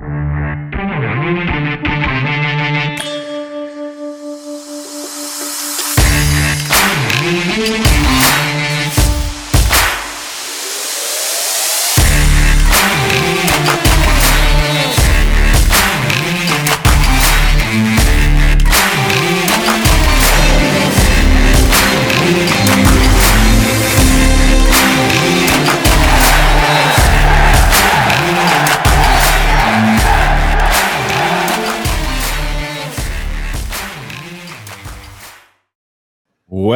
you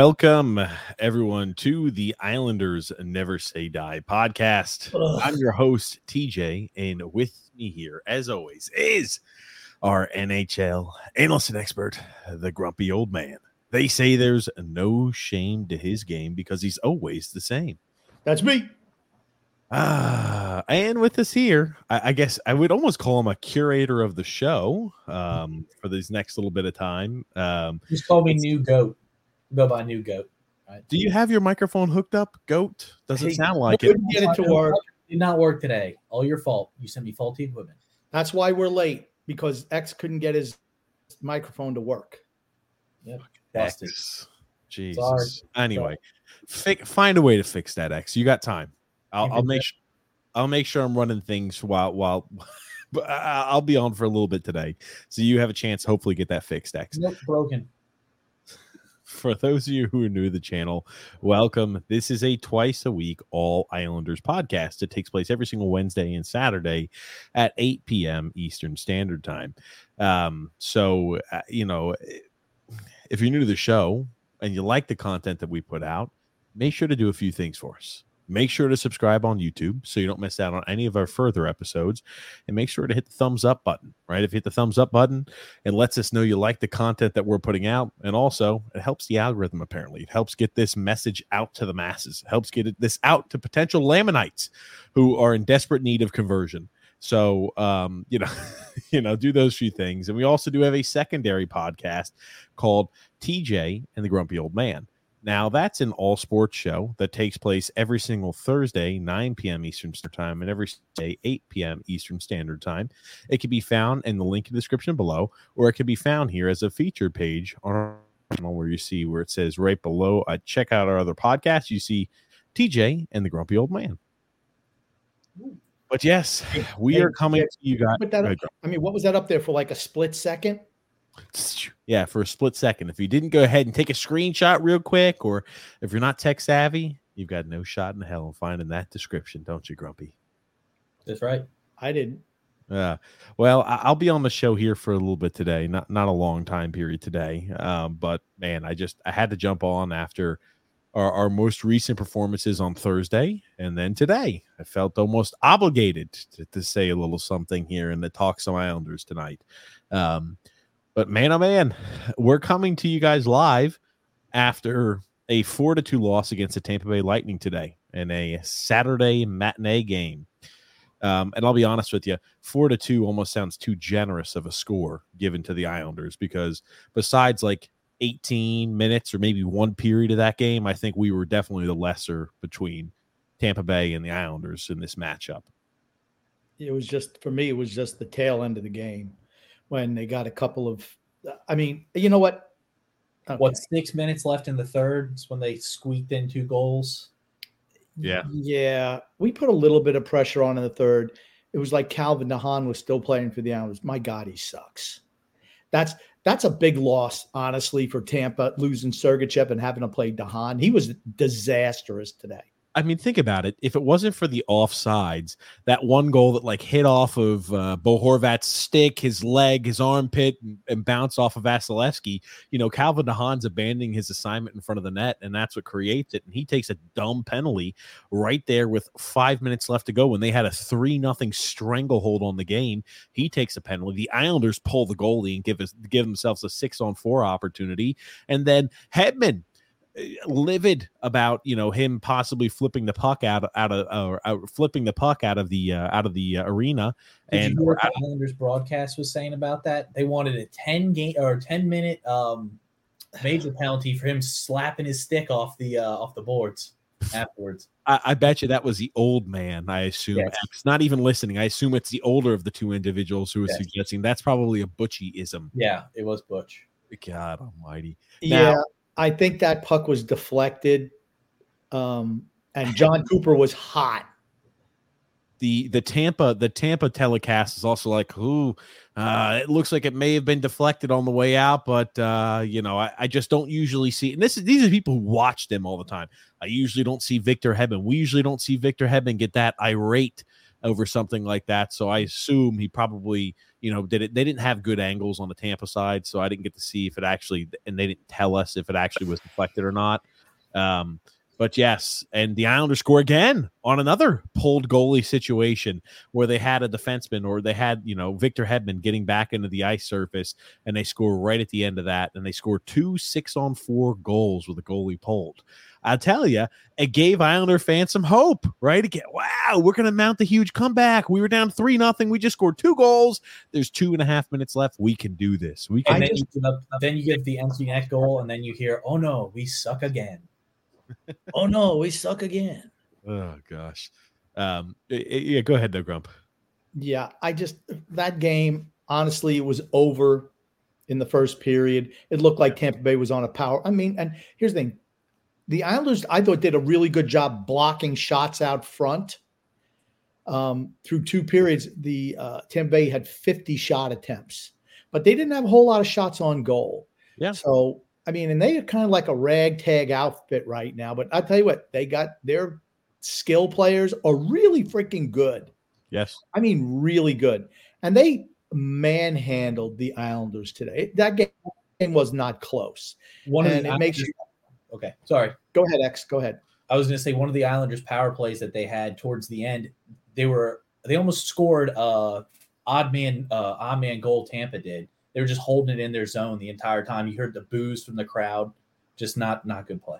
Welcome, everyone, to the Islanders Never Say Die podcast. I'm your host, TJ, and with me here, as always, is our NHL analyst and expert, the grumpy old man. They say there's no shame to his game because he's always the same. That's me. Ah, and with us here, I, I guess I would almost call him a curator of the show um, for this next little bit of time. Um, Just call me New Goat. Go by New Goat. Right? do you have your microphone hooked up, Goat? Doesn't Hey, sound like it. Couldn't get it to work. Did not work today. All your fault. You sent me faulty equipment. That's why we're late because X couldn't get his microphone to work. Yep. Busted. X. Jesus. Sorry. Anyway, fi- find a way to fix that X. You got time. I'll, I'll make sure. I'll make sure I'm running things while while. But I- I'll be on for a little bit today, so you have a chance. Hopefully, get that fixed. X. Nope, broken. For those of you who are new to the channel, welcome. This is a twice a week All Islanders podcast. It takes place every single Wednesday and Saturday at 8 p.m. Eastern Standard Time. Um, so, uh, you know, if you're new to the show and you like the content that we put out, make sure to do a few things for us. Make sure to subscribe on YouTube so you don't miss out on any of our further episodes. And make sure to hit the thumbs up button, right? If you hit the thumbs up button, it lets us know you like the content that we're putting out. And also, it helps the algorithm, apparently. It helps get this message out to the masses, it helps get this out to potential Lamanites who are in desperate need of conversion. So, um, you know, you know, do those few things. And we also do have a secondary podcast called TJ and the Grumpy Old Man. Now, that's an all sports show that takes place every single Thursday, 9 p.m. Eastern Standard Time, and every day, 8 p.m. Eastern Standard Time. It can be found in the link in the description below, or it can be found here as a featured page on our channel where you see where it says right below, uh, check out our other podcasts. You see TJ and the Grumpy Old Man. But yes, we Hey, are coming yeah, to you guys. I mean, what was that up there for like a split second? Yeah, for a split second. If you didn't go ahead and take a screenshot real quick, or if you're not tech savvy, you've got no shot in hell of finding that description, don't you, Grumpy? That's right. I didn't. Yeah. Well, I'll be on the show here for a little bit today. Not not a long time period today. Um, but man, I just I had to jump on after our, our most recent performances on Thursday and then today. I felt almost obligated to, to say a little something here in the talk some Islanders tonight. Um, but man, oh man, we're coming to you guys live after a four to two loss against the Tampa Bay Lightning today in a Saturday matinee game. Um, and I'll be honest with you, four to two almost sounds too generous of a score given to the Islanders because besides like 18 minutes or maybe one period of that game, I think we were definitely the lesser between Tampa Bay and the Islanders in this matchup. It was just for me. It was just the tail end of the game when they got a couple of. I mean, you know what? Okay. What six minutes left in the third is when they squeaked in two goals. Yeah. Yeah. We put a little bit of pressure on in the third. It was like Calvin de Haan was still playing for the Islanders. My God, he sucks. That's that's a big loss, honestly, for Tampa losing Sergachev and having to play de Haan. He was disastrous today. I mean, think about it. If it wasn't for the offsides, that one goal that like hit off of uh, Bo Horvat's stick, his leg, his armpit, and, and bounced off of Vasilevskiy, you know, Calvin de Haan's abandoning his assignment in front of the net, and that's what creates it. And he takes a dumb penalty right there with five minutes left to go when they had a three nothing stranglehold on the game. He takes a penalty. The Islanders pull the goalie and give us give themselves a six on four opportunity, and then Hedman livid about you know him possibly flipping the puck out out of or uh, flipping the puck out of the uh, out of the uh, arena. Did and you hear what the Islanders broadcast was saying about that? They wanted a ten game or ten minute um, major penalty for him slapping his stick off the uh, off the boards afterwards. I, I, bet you that was the old man. I assume yes. it's not even listening. I assume it's the older of the two individuals who was yes. suggesting that's probably a Butchie-ism. Yeah, it was Butch. God Almighty. Now, yeah, I think that puck was deflected, um, and Jon Cooper was hot. The the Tampa the Tampa telecast is also like, ooh, uh, it looks like it may have been deflected on the way out, but uh, you know, I, I, just don't usually see. And this is these are people who watch them all the time. I usually don't see Victor Hedman. We usually don't see Victor Hedman get that irate over something like that. So I assume he probably you know, did it? They didn't have good angles on the Tampa side, so I didn't get to see if it actually, and they didn't tell us if it actually was deflected or not. Um, but yes, and the Islanders score again on another pulled goalie situation where they had a defenseman or they had, you know, Victor Hedman getting back into the ice surface and they score right at the end of that. And they score two six on four goals with a goalie pulled. I tell you, it gave Islander fans some hope, right? Again, wow, we're going to mount the huge comeback. We were down three nothing. We just scored two goals. There's two and a half minutes left. We can do this. We can. Then, just, you the, then you get the empty net goal, and then you hear, "Oh no, we suck again." Oh no, we suck again. Oh gosh. Um, yeah, go ahead, though, Grump. Yeah, I just that game. Honestly, it was over in the first period. It looked like Tampa Bay was on a power. I mean, and here's the thing: the Islanders, I thought, did a really good job blocking shots out front. Um, through two periods, the uh, Tampa Bay had 50 shot attempts, but they didn't have a whole lot of shots on goal. Yeah. So I mean, and they are kind of like a ragtag outfit right now. But I tell you what, they got their skill players are really freaking good. Yes. I mean, really good. And they manhandled the Islanders today. That game was not close. One and it makes you Okay, sorry. Go ahead, X. Go ahead. I was going to say one of the Islanders' power plays that they had towards the end, they were they almost scored uh odd man uh odd man goal. Tampa did. They were just holding it in their zone the entire time. You heard the boos from the crowd. Just not not good play.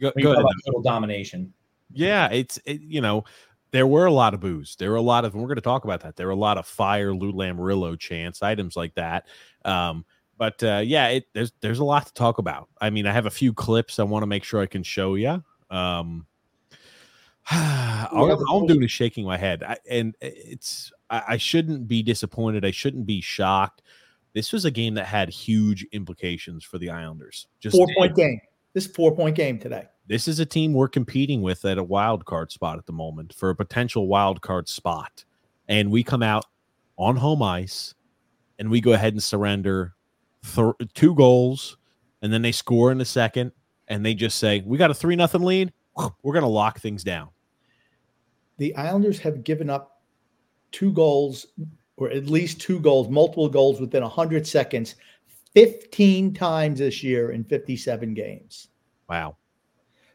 Go, go ahead. Total domination. Yeah, it's it, you know there were a lot of boos. There were a lot of, and we're going to talk about that. There were a lot of fire Lou Lamoriello chants, items like that. Um, but uh, yeah, it, there's there's a lot to talk about. I mean, I have a few clips I want to make sure I can show you. Um, all, all, I'm doing is shaking my head, I, and it's I, I shouldn't be disappointed. I shouldn't be shocked. This was a game that had huge implications for the Islanders. Just four point game. This four point game today. This is a team we're competing with at a wild card spot at the moment for a potential wild card spot, and we come out on home ice, and we go ahead and surrender th- two goals, and then they score in the second, and they just say, "We got a three nothing lead. We're going to lock things down." The Islanders have given up two goals, or at least two goals, multiple goals within hundred seconds, fifteen times this year in fifty-seven games. Wow.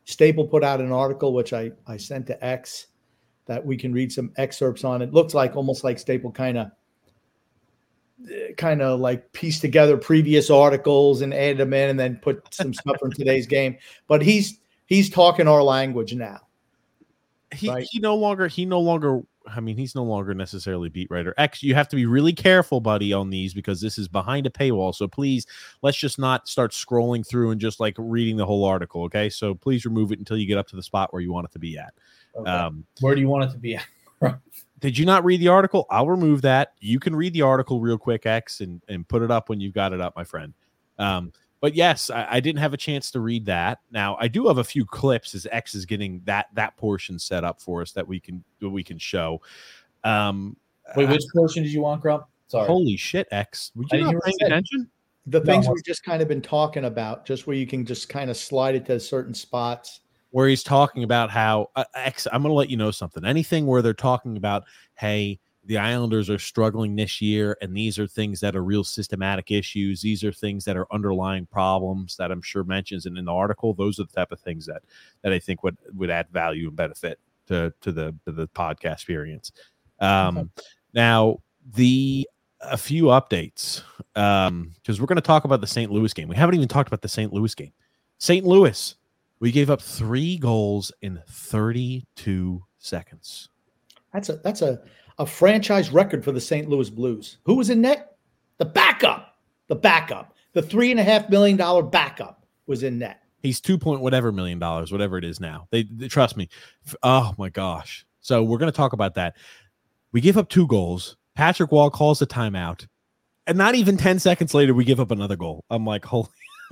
Staple put out an article which I I sent to X that we can read some excerpts on. It looks like almost like Staple kind of kind of like piece together previous articles and add them in and then put some stuff from today's game. But he's he's talking our language now. He right? he no longer he no longer I mean he's no longer necessarily beat writer. X you have to be really careful, buddy, on these because this is behind a paywall. So please let's just not start scrolling through and just like reading the whole article. Okay. So please remove it until you get up to the spot where you want it to be at. Okay. Um, where do you want it to be at? Did you not read the article? I'll remove that. You can read the article real quick, X, and, and put it up when you've got it up, my friend. Um, but yes, I, I, didn't have a chance to read that. Now I do have a few clips as X is getting that that portion set up for us that we can that we can show. Um, Wait, which uh, portion did you want, Grump? Sorry. Holy shit, X! Were you not paying attention? The things no. we've just kind of been talking about, just where you can just kind of slide it to certain spots. where he's talking about how uh, X, I'm going to let you know something. Anything where they're talking about, hey, the Islanders are struggling this year, and these are things that are real systematic issues. These are things that are underlying problems that I'm sure mentions in, in the article. Those are the type of things that that I think would would add value and benefit to to the to the podcast experience. Um, okay. Now the a few updates um because we're going to talk about the St. Louis game. We haven't even talked about the St. Louis game. St. Louis, we gave up three goals in 32 seconds. That's a that's a a franchise record for the St. Louis Blues. Who was in net? The backup. The backup. The three and a half million dollar backup was in net. He's two point whatever million dollars, whatever it is now. They, they trust me. Oh my gosh. So we're going to talk about that. We give up two goals. Patrick Roy calls the timeout, and not even ten seconds later, we give up another goal. I'm like, holy.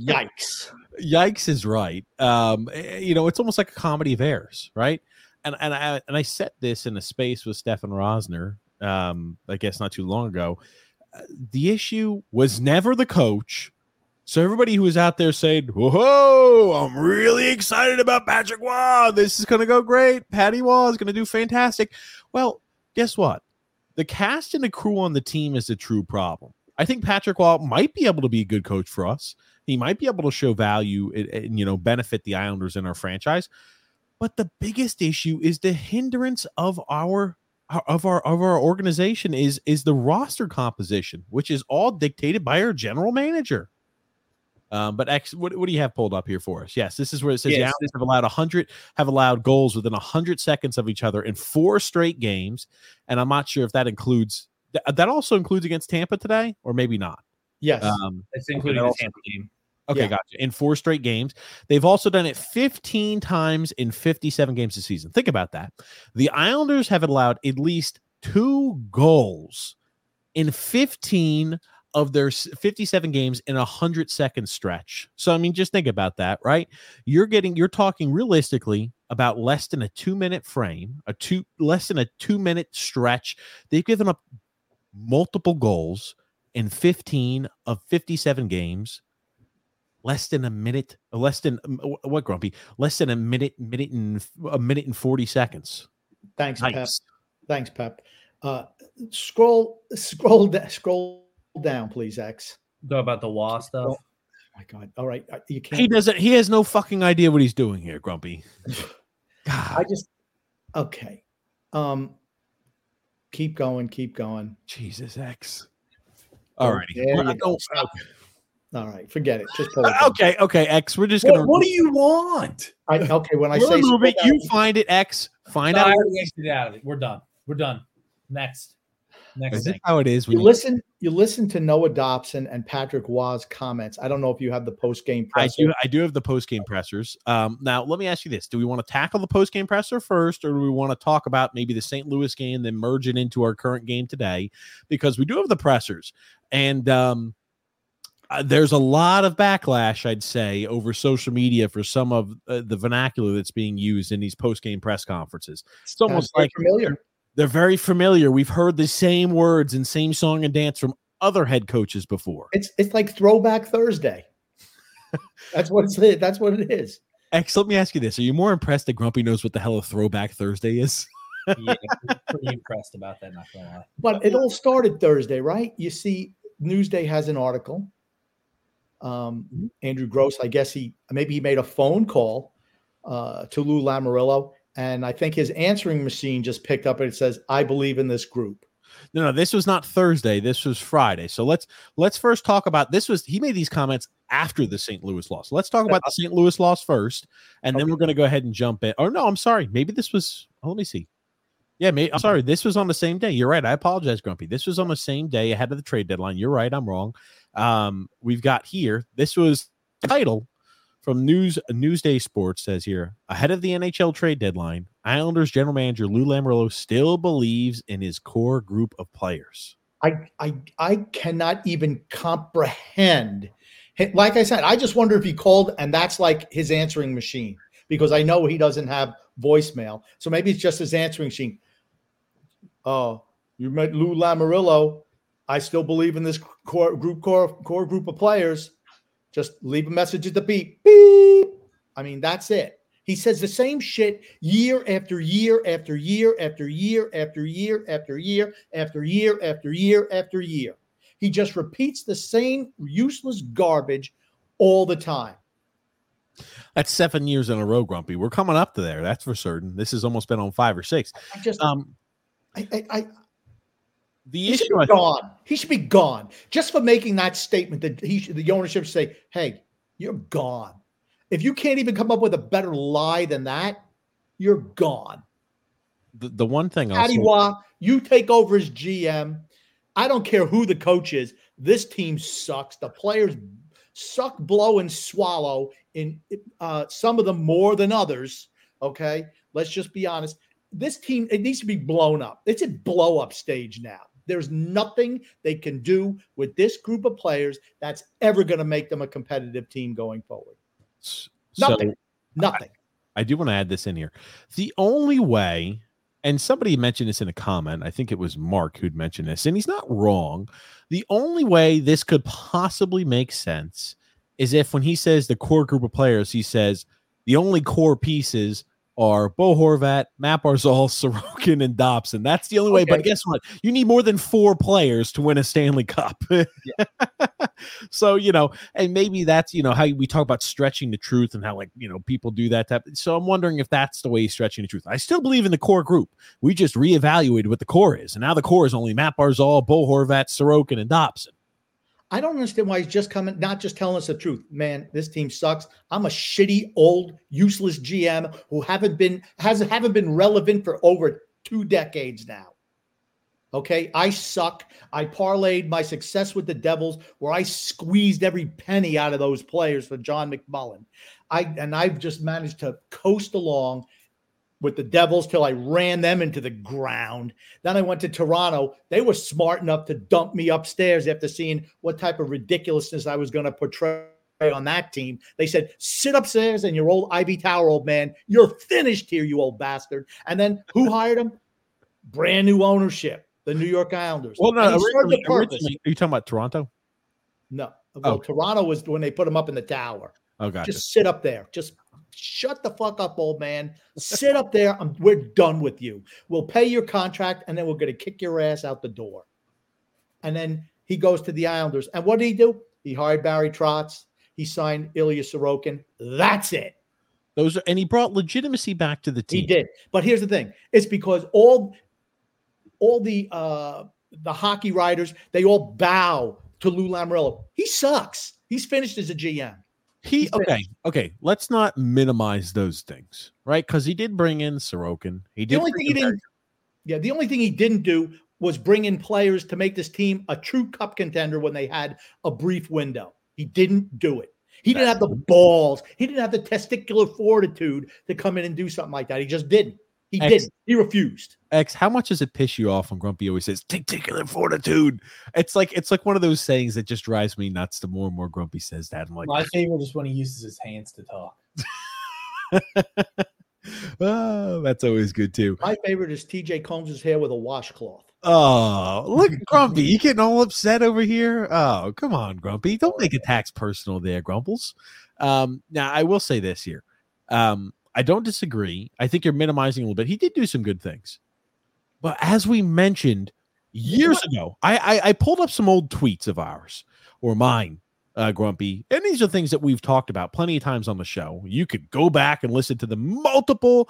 Yikes! Yikes is right. Um, eh, you know, it's almost like a comedy of errors, right? And and I and I set this in a space with Stefan Rosner, um, I guess not too long ago. Uh, the issue was never the coach. So everybody who was out there saying, "Whoa, I'm really excited about Patrick Roy. This is going to go great. Patty Roy is going to do fantastic." Well, guess what? The cast and the crew on the team is the true problem. I think Patrick Roy might be able to be a good coach for us. He might be able to show value and, and you know benefit the Islanders in our franchise. But the biggest issue is the hindrance of our of our of our organization is is the roster composition, which is all dictated by our general manager. Um, but X, what, what do you have pulled up here for us? Yes, this is where it says yes. the Islanders have allowed hundred have allowed goals within hundred seconds of each other in four straight games, and I'm not sure if that includes that also includes against Tampa today, or maybe not. Yes, um, it's including the Tampa game. Okay, yeah. gotcha. In four straight games. They've also done it 15 times in 57 games this season. Think about that. The Islanders have allowed at least two goals in 15 of their 57 games in a 100 second stretch. So, I mean, just think about that, right? You're getting, you're talking realistically about less than a two minute frame, a two, less than a two minute stretch. They've given up multiple goals in 15 of 57 games less than a minute, less than what grumpy, less than a minute, minute and a minute and 40 seconds. Thanks, nice. Pep. Thanks, Pep. Uh, scroll, scroll, scroll down, please, X. Go about the wall stuff. Oh, my God! All right, uh, you can't. He doesn't. He has no fucking idea what he's doing here, Grumpy. God. I just okay. Um, keep going, keep going. Jesus X. All righty. All right, forget it. Just pull it. Uh, okay, okay, X. We're just gonna. What do you want? I, okay, when I say move it, you find it. X. Find no, out. I it out of it. We're done. We're done. Next. Next. Is thing. how it is? you, you listen. You listen to Noah Dobson and Patrick Roy's comments. I don't know if you have the post game. I do. I do have the post game pressers. Um, now let me ask you this: Do we want to tackle the post game presser first, or do we want to talk about maybe the St. Louis game, then merge it into our current game today? Because we do have the pressers, and um, uh, there's a lot of backlash, I'd say, over social media for some of uh, the vernacular that's being used in these post game press conferences. It's almost like familiar. They're very familiar. We've heard the same words and same song and dance from other head coaches before. It's it's like Throwback Thursday. that's what it's that's what it is. X, let me ask you this: Are you more impressed that Grumpy knows what the hell a Throwback Thursday is? yeah, pretty impressed about that. Not gonna lie. But it all started Thursday, right? You see, Newsday has an article um, mm-hmm. Andrew Gross, I guess he maybe he made a phone call uh, to Lou Lamoriello, and I think his answering machine just picked up and it says, "I believe in this group." No, no, this was not Thursday. This was Friday. So let's let's first talk about this. Was he made these comments after the St. Louis loss? Let's talk about the St. Louis loss first, and okay. then we're going to go ahead and jump in. Oh no, I'm sorry. Maybe this was. Oh, let me see. Yeah, maybe, I'm sorry. This was on the same day. You're right. I apologize, Grumpy. This was on the same day ahead of the trade deadline. You're right. I'm wrong um, we've got here. This was title from News Newsday Sports says here ahead of the NHL trade deadline, Islanders general manager Lou Lamoriello still believes in his core group of players. I I I cannot even comprehend. Like I said, I just wonder if he called and that's like his answering machine because I know he doesn't have voicemail. So maybe it's just his answering machine. Oh, you met Lou Lamoriello. I still believe in this core group core core group of players. Just leave a message at the beep. Beep. I mean, that's it. He says the same shit year after year after year after year after year after year after year after year after year. He just repeats the same useless garbage all the time. That's seven years in a row, Grumpy. We're coming up to there. That's for certain. This has almost been on five or six. I just, Um, I, I, I the he should be I- gone. He should be gone just for making that statement. That he, should, the ownership should say, "Hey, you're gone." If you can't even come up with a better lie than that, you're gone. the, the one thing I'll Adiwa, you take over as GM. I don't care who the coach is. This team sucks. The players suck, blow, and swallow. In uh, some of them more than others. Okay, let's just be honest. This team it needs to be blown up. It's a blow up stage now. There's nothing they can do with this group of players that's ever going to make them a competitive team going forward. so Nothing. Nothing. I do want to add this in here. The only way, and somebody mentioned this in a comment, I think it was Mark who'd mentioned this, and he's not wrong. The only way this could possibly make sense is if when he says the core group of players, he says the only core pieces are Bo Horvat, Mat Barzal, Sorokin, and Dobson. That's the only way. But guess what? You need more than four players to win a Stanley Cup. so you know, and maybe that's you know how we talk about stretching the truth and how like you know people do that type. So I'm wondering if that's the way he's stretching the truth. I still believe in the core group. We just reevaluated what the core is, and now the core is only Mat Barzal, Bo Horvat, Sorokin, and Dobson. I don't understand why he's just coming, not just telling us the truth. Man, this team sucks. I'm a shitty, old, useless GM who haven't been hasn't haven't been relevant for over two decades now. Okay, I suck. I parlayed my success with the Devils, where I squeezed every penny out of those players for John McMullen. I and I've just managed to coast along with the Devils till I ran them into the ground. Then I went to Toronto. They were smart enough to dump me upstairs after seeing what type of ridiculousness I was going to portray on that team. They said, sit upstairs and your old Ivy Tower, old man. You're finished here, you old bastard. And then who hired him? Brand new ownership, the New York Islanders. Well, no, And he served originally, originally- are you talking about Toronto? No. Oh. Well, Oh. Toronto was when they put him up in the tower. Oh, gotcha. Just sit up there. Just shut the fuck up, old man. Sit up there. I'm, we're done with you. We'll pay your contract, and then we're going to kick your ass out the door. And then he goes to the Islanders. And what did he do? He hired Barry Trotz. He signed Ilya Sorokin. That's it. Those are, and he brought legitimacy back to the team. He did. But here's the thing: it's because all all the uh the hockey writers they all bow to Lou Lamoriello. He sucks. He's finished as a GM. He okay, okay. Let's not minimize those things, right? Because he did bring in Sorokin. He The did. only thing he didn't, yeah, the only thing he didn't do was bring in players to make this team a true cup contender when they had a brief window. He didn't do it. He didn't have the balls. He didn't have the testicular fortitude to come in and do something like that. He just didn't. He Ex- didn't. He refused. X, how much does it piss you off when Grumpy always says Take "particular fortitude"? It's like it's like one of those sayings that just drives me nuts. The more and more Grumpy says that, I'm like, My favorite is when he uses his hands to talk. oh, that's always good too. My favorite is TJ Combs' hair with a washcloth. Oh, look, at Grumpy, you getting all upset over here? Oh, come on, Grumpy, don't make attacks personal there, Grumples. Um, now I will say this here. Um, I don't disagree. I think you're minimizing a little bit. He did do some good things, but as we mentioned years ago, I, I I pulled up some old tweets of ours or mine, uh, Grumpy, and these are things that we've talked about plenty of times on the show. You could go back and listen to the multiple,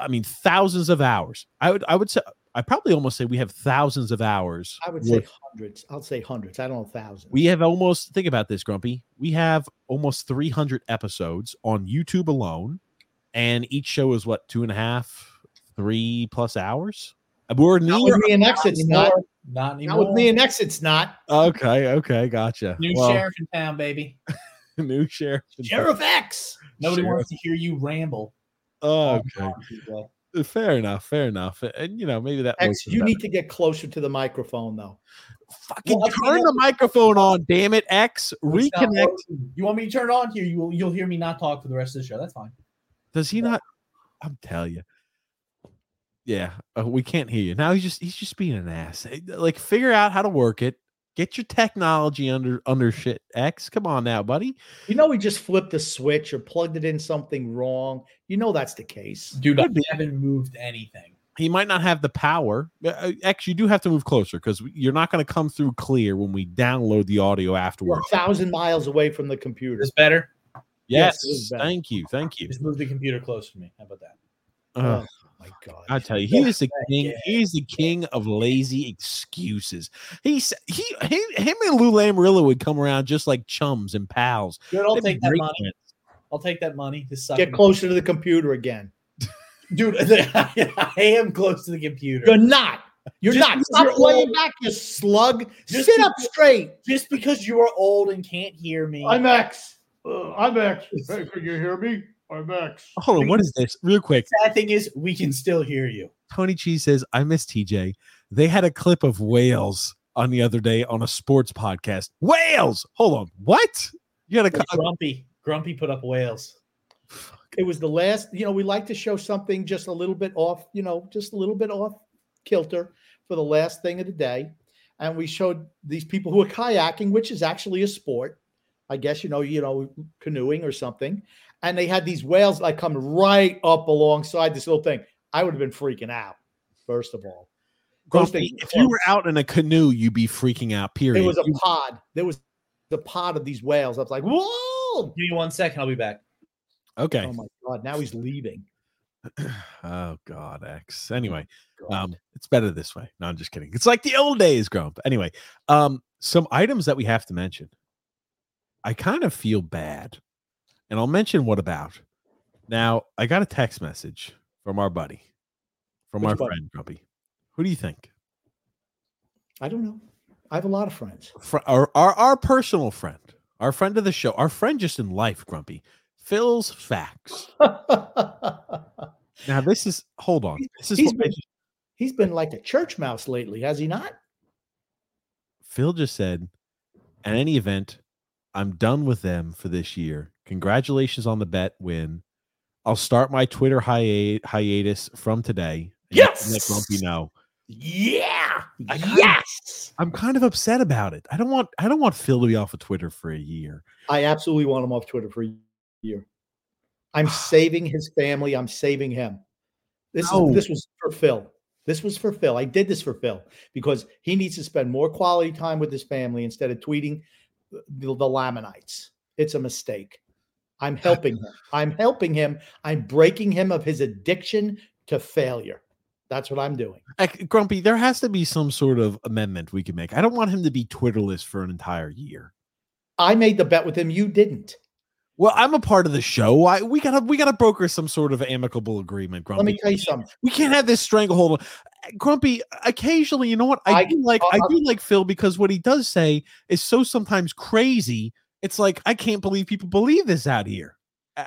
I mean, thousands of hours. I would I would say I probably almost say we have thousands of hours. I would say worth- hundreds. I'll say hundreds. I don't know thousands. we have almost think about this, Grumpy. We have almost 300 episodes on YouTube alone, and each show is what two and a half, three plus hours. We're not near. with me and X, it's not. Anymore. Not anymore. Not with me and X, it's not. Okay, okay, gotcha. New Well, sheriff in town, baby. new sheriff. Sheriff X. Nobody Sheriff. wants to hear you ramble. Oh, okay, fair enough, fair enough. And you know, maybe that. X, you better. need to get closer to the microphone, though. fucking Well, turn the microphone on. Damn it, X. Reconnect. You want me to turn it on here? You will. You'll hear me not talk for the rest of the show. That's fine. Does he not? I'm telling you. Yeah, uh, we can't hear you now. He's just he's just being an ass. Eh, Like, figure out how to work it. Get your technology under under shit. X, come on now, buddy. You know, he just flipped the switch or plugged it in something wrong. You know that's the case. Dude, I be. haven't moved anything. He might not have the power. Uh, X, you do have to move closer because you're not going to come through clear when we download the audio We're afterwards. a thousand miles away from the computer. Is better? Yes, Yes, it is better. thank you, thank you. Just move the computer close to me. How about that? Uh, oh my god! I tell you, he is the king. Yeah. He is the king of lazy excuses. He's he, he him and Lou Lamoriello would come around just like chums and pals. Good, I'll They'd take that money. friends. I'll take that money. This sucks. Get closer to the computer again. Dude, I am close to the computer. You're not. You're Just not. Stop you're laying old. back, you slug. Just Sit up straight. Just because you are old and can't hear me. I'm X. Uh, I'm X. Hey, can you hear me? I'm X. Hold on, what is this? Real quick. Sad thing is, we can still hear you. Tony Cheese says, I miss TJ. They had a clip of whales on the other day on a sports podcast. Whales! Hold on. What? You had a co- Grumpy. Grumpy put up whales. It was the last, you know, we like to show something just a little bit off, you know, just a little bit off kilter for the last thing of the day. And we showed these people who are kayaking, which is actually a sport. I guess, you know, you know, canoeing or something. And they had these whales like come right up alongside this little thing. I would have been freaking out, first of all. Those Grumpy, things- if you were out in a canoe, you'd be freaking out, period. There was a pod. There was the pod of these whales. I was like, whoa. Give me one second. I'll be back. okay. Oh my God. Now he's leaving. Oh God, X. Anyway, God. um, it's better this way. No, I'm just kidding. It's like the old days, Grump. Anyway, um, some items that we have to mention. I kind of feel bad, and I'll mention what about. Now, I got a text message from our buddy, from Which our buddy? friend Grumpy. Who do you think? I don't know. I have a lot of friends. Fr- our, our our personal friend, our friend of the show, our friend just in life, Grumpy. Phil's facts. Now, this is hold on. This is He's what I been, he's been like a church mouse lately, has he not? Phil just said, at any event, I'm done with them for this year. Congratulations on the bet win. I'll start my Twitter hi- hiatus from today. and you can Let Yes! Grumpy know. Yeah. I kinda- yes. I'm kind of upset about it. I don't want I don't want Phil to be off of Twitter for a year. I absolutely want him off Twitter for a year. I'm ah. saving his family. I'm saving him. This No. is this was for Phil. This was for Phil. I did this for Phil because he needs to spend more quality time with his family instead of tweeting the, the Lamanites. It's a mistake. I'm helping him. I'm helping him. I'm breaking him of his addiction to failure. That's what I'm doing. Grumpy, there has to be some sort of amendment we can make. I don't want him to be Twitterless for an entire year. I made the bet with him. You didn't. Well, I'm a part of the show. I, we gotta we gotta broker some sort of amicable agreement, Grumpy. Let me tell you something. We can't have this stranglehold. Grumpy, occasionally, you know what? I, I- do like I uh, do like Phil because what he does say is so sometimes crazy. It's like I can't believe people believe this out here. Uh,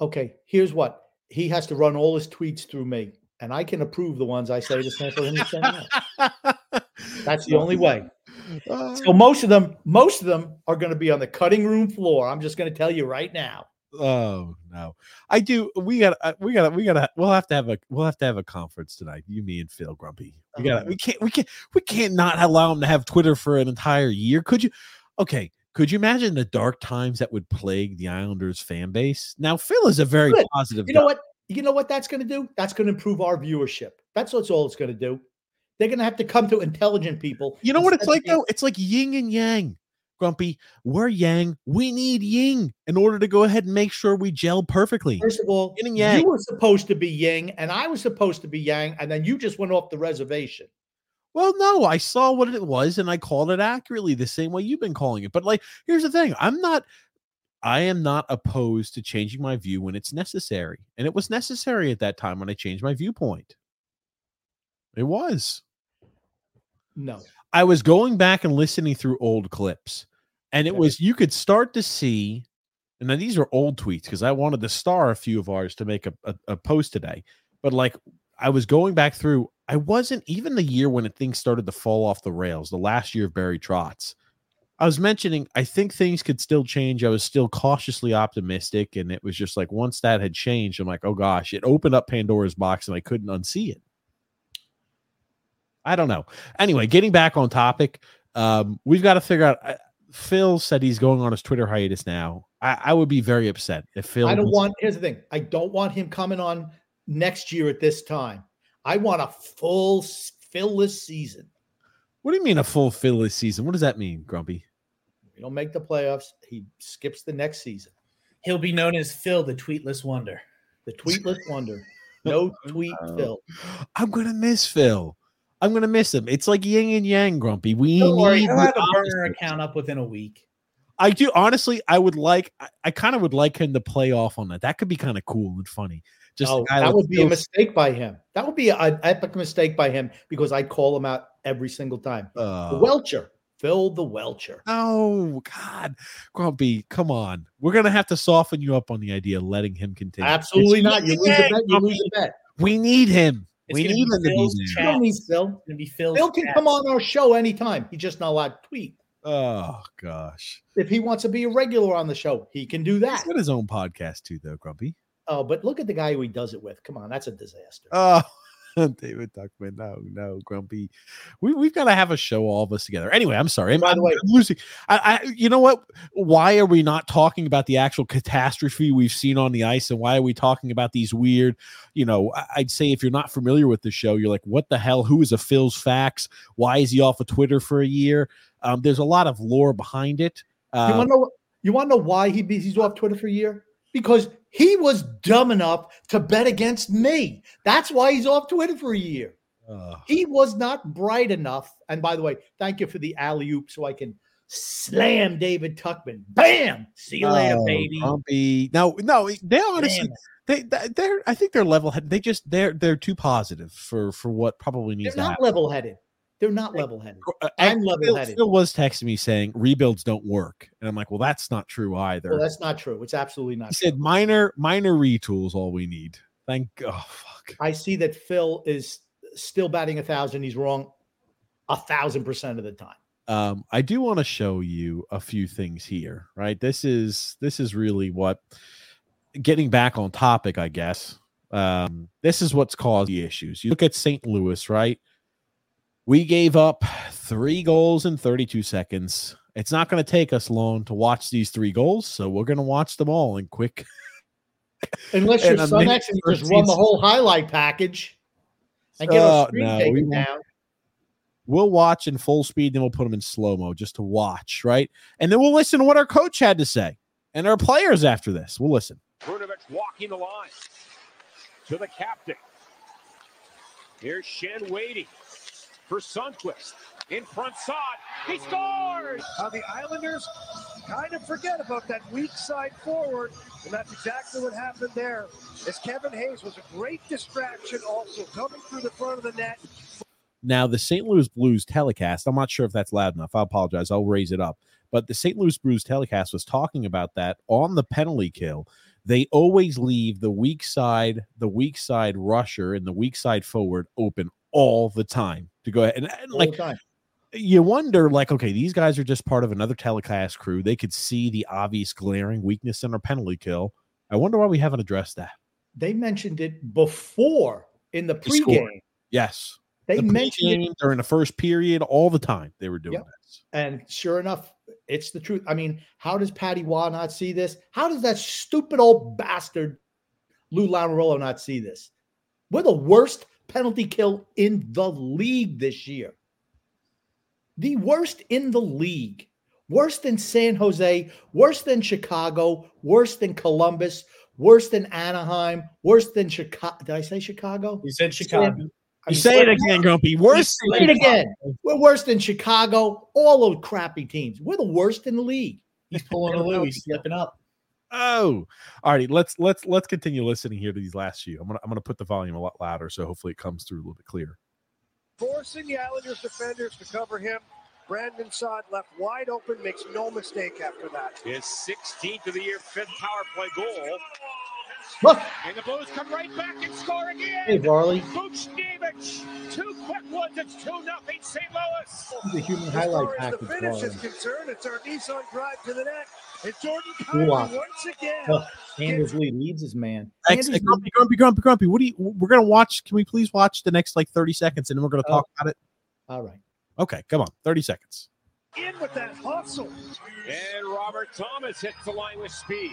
Okay, here's what he has to run all his tweets through me, and I can approve the ones I say to for him to stand out. That's the only way. Uh, So most of them, most of them are going to be on the cutting room floor. I'm just going to tell you right now. Oh no, I do. We got. to uh, We got. to We got. to We'll have to have a. We'll have to have a conference tonight. You, me, and Phil Grumpy. We got. to Oh. Uh-huh. We can't. We can't. We can't not allow him to have Twitter for an entire year. Could you? Okay. Could you imagine the dark times that would plague the Islanders fan base? Now, Phil is a very Good. positive. You know guy. what? You know what that's going to do? That's going to improve our viewership. That's what's all it's going to do. They're going to have to come to intelligent people. You know what it's like though? It's like yin and yang. Grumpy, we're yang. We need Ying in order to go ahead and make sure we gel perfectly. First of all, Yin and yang. you were supposed to be yin, and I was supposed to be yang, and then you just went off the reservation. Well, no, I saw what it was and I called it accurately the same way you've been calling it. But like, here's the thing: I'm not. I am not opposed to changing my view when it's necessary, and it was necessary at that time when I changed my viewpoint. It was. No, I was going back and listening through old clips, and it was you could start to see. And now these are old tweets because I wanted to star a few of ours to make a, a, a post today. But like I was going back through, I wasn't even the year when things started to fall off the rails, the last year of Barry Trotz. I was mentioning I think things could still change. I was still cautiously optimistic, and it was just like once that had changed, I'm like, oh gosh, it opened up Pandora's box, and I couldn't unsee it. I don't know. Anyway, getting back on topic, Um, we've got to figure out. I, Phil said he's going on his Twitter hiatus now. I, I would be very upset if Phil. I don't was- want. Here's the thing. I don't want him coming on next year at this time. I want a full s- fillless season. What do you mean a full Phil this season? What does that mean, Grumpy? We don't make the playoffs. He skips the next season. He'll be known as Phil, the tweetless wonder. The tweetless wonder. No tweet. Phil. I'm gonna miss Phil. I'm gonna miss him. It's like yin and yang, Grumpy. We Don't worry, need have a burner account up within a week. I do honestly. I would like. I, I kind of would like him to play off on that. That could be kind of cool and funny. Just Oh, that would be a mistake by him. That would be an epic mistake by him because I call him out every single time. Uh, The Welcher, Phil the Welcher. Oh God, Grumpy, come on. We're gonna have to soften you up on the idea of letting him continue. Absolutely It's not. You lose a bet. You lose a bet. We need him. It's we gonna need be him to be Phil's there. You don't need Phil. It's gonna be Phil's. Phil can chat. come on our show anytime. He's just not allowed to tweet. Oh gosh, If he wants to be a regular on the show, he can do he's that. got his own podcast too, though. Grumpy. Oh, but look at the guy who he does it with. Come on, that's a disaster. Oh, David Duckman. No, no, Grumpy. We we've got to have a show, all of us together. Anyway, I'm sorry. I'm, By the I'm- way- I'm losing. I, I, you know what? Why are we not talking about the actual catastrophe we've seen on the ice, and why are we talking about these weird? You know, I'd say if you're not familiar with the show, you're like, what the hell? Who is a Phil's Facts? Why is he off of Twitter for a year? Um, there's a lot of lore behind it. you Uh, want to know? You want to know why he be, he's off Twitter for a year? Because he was dumb enough to bet against me. That's why he's off Twitter for a year. uh, He was not bright enough. And by the way, thank you for the alley oop so I can slam David Tuckman. Bam! See you later, oh, baby. Grumpy. No, no, they honestly. They they- they're I think they're level headed. They just they're they're too positive for for what probably needs They're to not happen. level headed. They're not level headed. Uh, I'm level-headed. Phil was texting me saying rebuilds don't work, and I'm like, well, that's not true either. Well, that's not true. It's absolutely not he true. said minor minor retools all we need. Thank oh fuck. I see that Phil is still batting a thousand. He's wrong a thousand percent of the time. um i do want to show you a few things here right this is this is really what getting back on topic i guess um this is what's caused the issues you look at st louis right we gave up three goals in 32 seconds it's not going to take us long to watch these three goals so we're going to watch them all in quick Unless And you're Son X and you just 13 run the whole highlight package and get Oh, uh, a screen no, we taken won't. down. we'll watch in full speed then we'll put them in slow mo just to watch right and then we'll listen to what our coach had to say and our players after this we'll listen Brunovic walking the line to the captain. Here's Schenn waiting for Sundqvist. In front side. He scores! How the Islanders kind of forget about that weak side forward, and that's exactly what happened there. As Kevin Hayes was a great distraction, also coming through the front of the net. Now, the St. Louis Blues telecast, I'm not sure if that's loud enough. I apologize. I'll raise it up. But the St. Louis Blues telecast was talking about that on the penalty kill. They always leave the weak side, the weak side rusher and the weak side forward open all the time to go ahead. And, and like you wonder, like, okay, these guys are just part of another telecast crew. They could see the obvious glaring weakness in our penalty kill. I wonder why we haven't addressed that. They mentioned it before in the pregame. Yes. They the mentioned it, during the first period, all the time they were doing Yep. this. and sure enough, it's the truth. I mean, how does Patty Roy not see this? How does that stupid old bastard Lou Lamoriello not see this? We're the worst penalty kill in the league this year. The worst in the league. Worse than San Jose, worse than Chicago, worse than Columbus, worse than Anaheim, worse than Chicago. Did I say Chicago? You said Chicago. I You mean, say it again, Grumpy. Worse. Say it again. We're worse than Chicago. All those crappy teams. We're the worst in the league. He's pulling a Lou. He's slipping up. Oh, all righty. Let's let's let's continue listening here to these last few. I'm gonna I'm gonna put the volume a lot louder, so hopefully it comes through a little bit clearer. Forcing the Islanders defenders to cover him. Brandon Saad left wide open, makes no mistake after that. His 16th of the year, fifth power play goal. Look, And the Blues come right back and score again. hey, Varley. Buchnevich, two quick ones. It's 2 nothing St. Louis. The human As highlight far as the package. finish is concerned, it's our Nissan drive to the net. And Jordan Kulak. Once again. Oh, Anders Lee leads his man. Thanks, Anders grumpy, grumpy, grumpy, grumpy. What do you? We're gonna watch. Can we please watch the next like 30 seconds, and then we're gonna Oh. talk about it? All right. Okay, come on, 30 seconds. in with that hustle. And Robert Thomas hits the line with speed.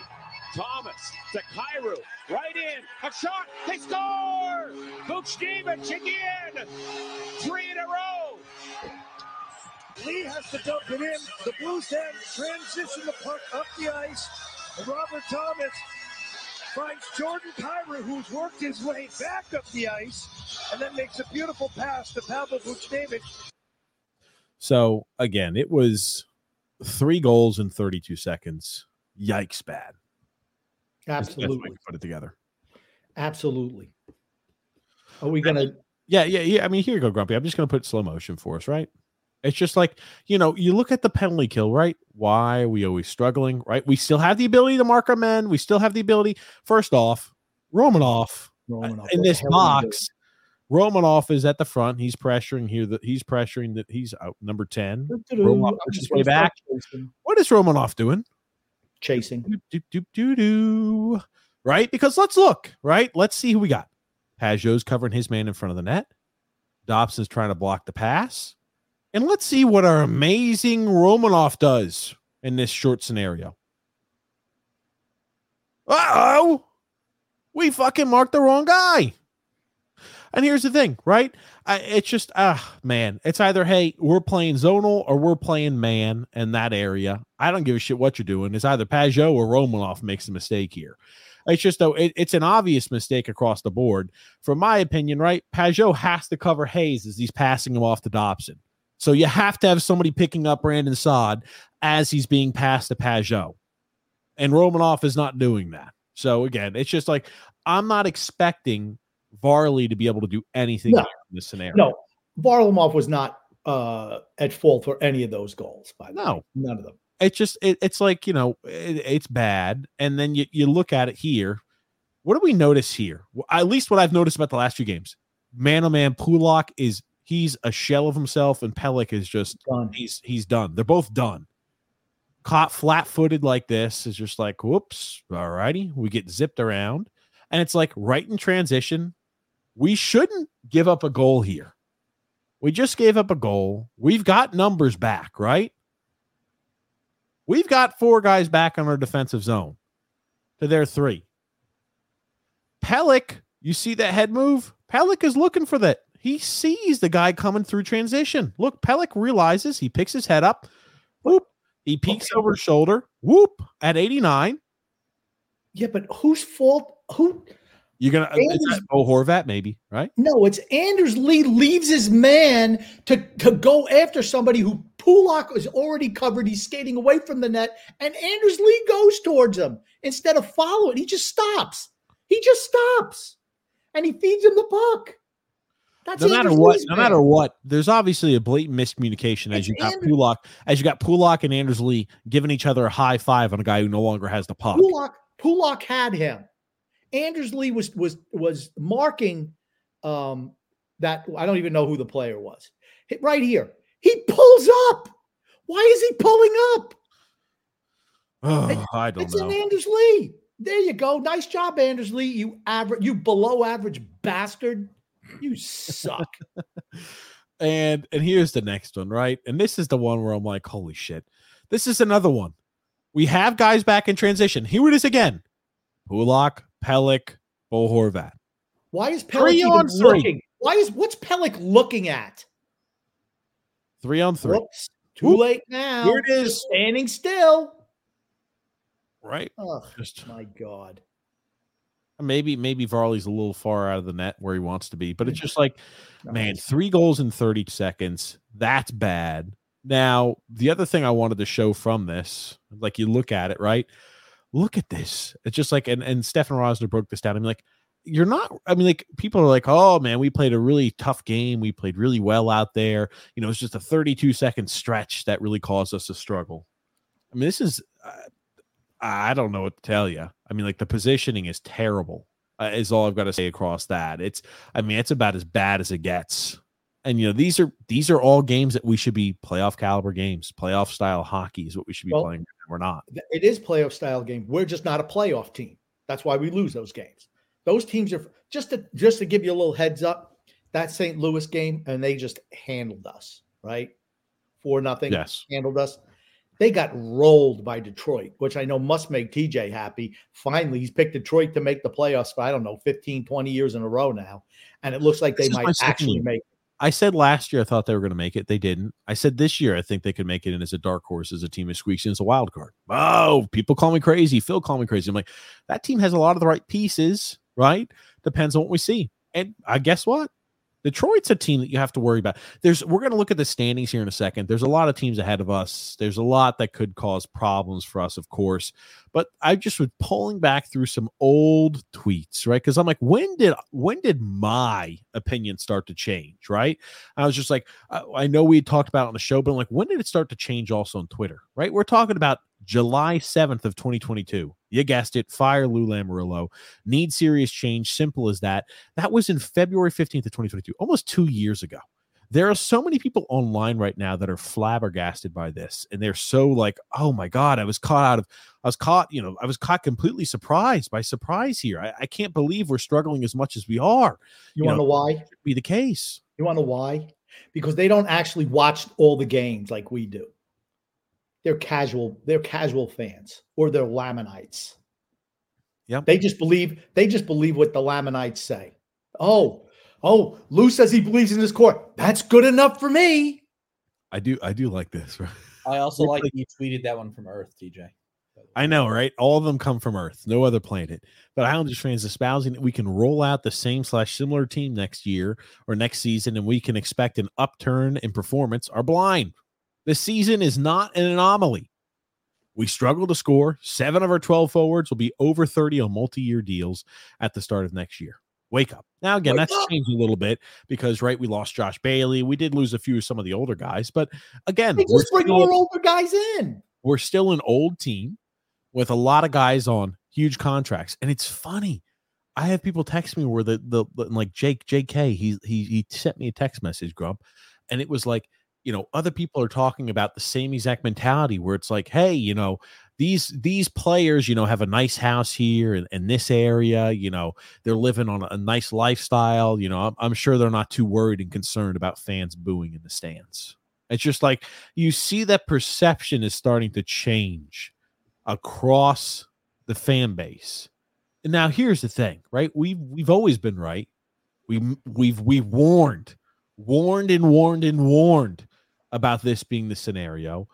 Thomas to Kyrou, right in, a shot, they score! Buchnevich again, three in a row. Lee has to dump it in. The Blues then transition the puck up the ice. And Robert Thomas finds Jordan Kyrou, who's worked his way back up the ice, and then makes a beautiful pass to Pavel Buchnevich. So again, it was three goals in 32 seconds. Yikes, bad. That's the best way Absolutely. put it together. Absolutely. Are we gonna Yeah, yeah, yeah. I mean, here you go, Grumpy. I'm just going to put slow motion for us, right? It's just like, you know, you look at the penalty kill, right? Why are we always struggling, right? We still have the ability to mark our men. We still have the ability. First off, Romanoff Romanov, Uh, in this the hell are you box, Romanov is at the front. He's pressuring here. That he's pressuring that he's out number 10. doing? Romanov just way back. What is Romanov doing? Chasing. Doop, doop, doo, doo. Right? Because let's look, right? Let's see who we got. Pageau's covering his man in front of the net. Dobson's trying to block the pass. And let's see what our amazing Romanov does in this short scenario. Uh oh. We fucking marked the wrong guy. And here's the thing, right? I, it's just, ah, man. It's either, hey, we're playing zonal or we're playing man in that area. I don't give a shit what you're doing. It's either Pageau or Romanov makes a mistake here. It's just though it, it's an obvious mistake across the board. From my opinion, right? Pageau has to cover Hayes as he's passing him off to Dobson. So you have to have somebody picking up Brandon Saad as he's being passed to Pageau. And Romanov is not doing that. So again, it's just like I'm not expecting Varley to be able to do anything No. in this scenario. No, Varlamov was not uh, at fault for any of those goals. By the way. No. none of them. it's just it, it's like you know it, it's bad and then you, you look at it here what do we notice here Well, at least what i've noticed about the last few games man oh man Pulock is he's a shell of himself and Pelech is just Done. he's he's done they're both done caught flat-footed like this is just like whoops all righty we get zipped around and it's like right in transition we shouldn't give up a goal here we just gave up a goal we've got numbers back right We've got four guys back on our defensive zone to their three. Pelech, you see that head move? Pelech is looking for that. He sees the guy coming through transition. Look, Pelech realizes he picks his head up. Whoop. He peeks Okay. over his shoulder. Whoop. At 89. Yeah, but whose fault? Who? You're gonna uh, it's Anders- Bo Horvat, maybe, right? No, it's Anders Lee leaves his man to, to go after somebody who Pulock is already covered. He's skating away from the net, and Anders Lee goes towards him instead of following. He just stops. He just stops, and he feeds him the puck. That's no matter Anders what, Lee's no man. matter what, there's obviously a blatant miscommunication as It's you got Anders- Pulock, as you got Pulock and Anders Lee giving each other a high five on a guy who no longer has the puck. Pulock, Pulock had him. Anders Lee was was was marking um that I don't even know who the player was. Right here. He pulls up. Why is he pulling up? Oh, I don't It's know. an Anders Lee. There you go. Nice job, Anders Lee. You average, you below average bastard. You suck. And and here's the next one, right? And this is the one where I'm like, holy shit. This is another one. We have guys back in transition. Here it is again. Pulock, Pelech, Bo Horvat. Why is Pelech Three even on three. looking? Why is what's Pelech looking at? Three on three. Whoops. Too Whoop. late now. Here it Just. Standing still. Right? Oh Just my god. maybe maybe Varley's a little far out of the net where he wants to be, but it's just like Man, three goals in 30 seconds. That's bad. Now, the other thing I wanted to show from this, like you look at it, right? Look at this. It's just like, and, and Stefan Rosner broke this down. I'm like, you're not, I mean, like people are like, oh man, we played a really tough game. We played really well out there. You know, it's just a 32 second stretch that really caused us to struggle. I mean, this is, uh, I don't know what to tell you. I mean, like the positioning is terrible, uh, is all I've got to say across that. It's, I mean, it's about as bad as it gets. And you know, these are these are all games that we should be playoff caliber games. Playoff style hockey is what we should be Well, playing. We're not. It is playoff style game. We're just not a playoff team. That's why we lose those games. Those teams are just to just to give you a little heads up. That St. Louis game, and they just handled us right for nothing. Yes. handled us. They got rolled by Detroit, which I know must make TJ happy. Finally, he's picked Detroit to make the playoffs for, I don't know, 15, 20 years in a row now. And it looks like This they might actually make I said last year I thought they were going to make it. They didn't. I said this year I think they could make it in as a dark horse as a team that squeaks in as a wild card. Oh, people call me crazy. Phil call me crazy. I'm like, that team has a lot of the right pieces, right? Depends on what we see. And I guess what? Detroit's a team that you have to worry about. There's we're going to look at the standings here in a second. There's a lot of teams ahead of us. There's a lot that could cause problems for us, of course. But I just was pulling back through some old tweets, right? Because I'm like, when did when did my opinion start to change, right? I was just like, I, I know we talked about on the show, but I'm like, when did it start to change also on Twitter, right? We're talking about July 7th of 2022. You guessed it. Fire Lou Lamoriello. Need serious change. Simple as that. That was in February 15th of 2022, almost two years ago. There are so many people online right now that are flabbergasted by this, and they're so like, "Oh my god, I was caught out of, I was caught, you know, I was caught completely surprised by surprise here. I, I can't believe we're struggling as much as we are. You, You want to know- know why? Be the case. You want to know why? Because they don't actually watch all the games like we do. They're casual, they're casual fans or they're Lamanites. Yep. They just believe, they just believe what the Lamanites say. Oh, oh, Lou says he believes in his court. That's good enough for me. I do, I do like this. Right? I also like like- you tweeted that one from Earth, DJ. I know, right? All of them come from Earth, no other planet. But Islanders fans espousing that we can roll out the same slash similar team next year or next season, and we can expect an upturn in performance are blind. The season is not an anomaly. We struggle to score. Seven of our 12 forwards will be over 30 on multi year deals at the start of next year. Wake up. Now, again, Wake that's up. changed a little bit because, right, we lost Josh Bailey. We did lose a few of some of the older guys, but again, They we're just bring more older guys in. we're still an old team with a lot of guys on huge contracts. And it's funny. I have people text me where the the, the- like Jake JK he he he sent me a text message grump and it was like you know other people are talking about the same exact mentality where it's like hey you know these these players you know have a nice house here in, in this area you know they're living on a, a nice lifestyle you know I'm, I'm sure they're not too worried and concerned about fans booing in the stands it's just like you see that perception is starting to change across the fan base. And now here's the thing, right? We've we've always been right. We we've we've warned, warned and warned and warned about this being the scenario.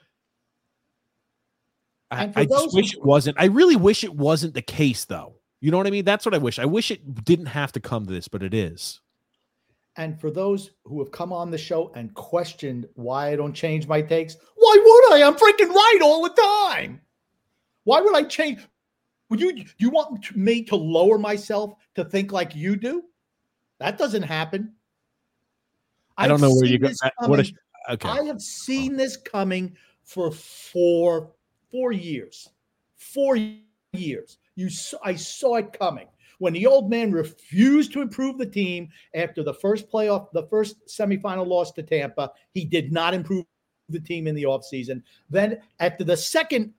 I, I just who- wish it wasn't. I really wish it wasn't the case, though. You know what I mean? That's what I wish. I wish it didn't have to come to this, but it is. And for those who have come on the show and questioned why I don't change my takes, why would I? I'm freaking right all the time. Why would I change? Would you you want me to lower myself to think like you do? That doesn't happen. I don't I've know where you go. What a, okay. I have seen this coming for four four years. Four years. You I saw it coming. When the old man refused to improve the team after the first playoff, the first semifinal loss to Tampa, he did not improve the team in the offseason. Then after the second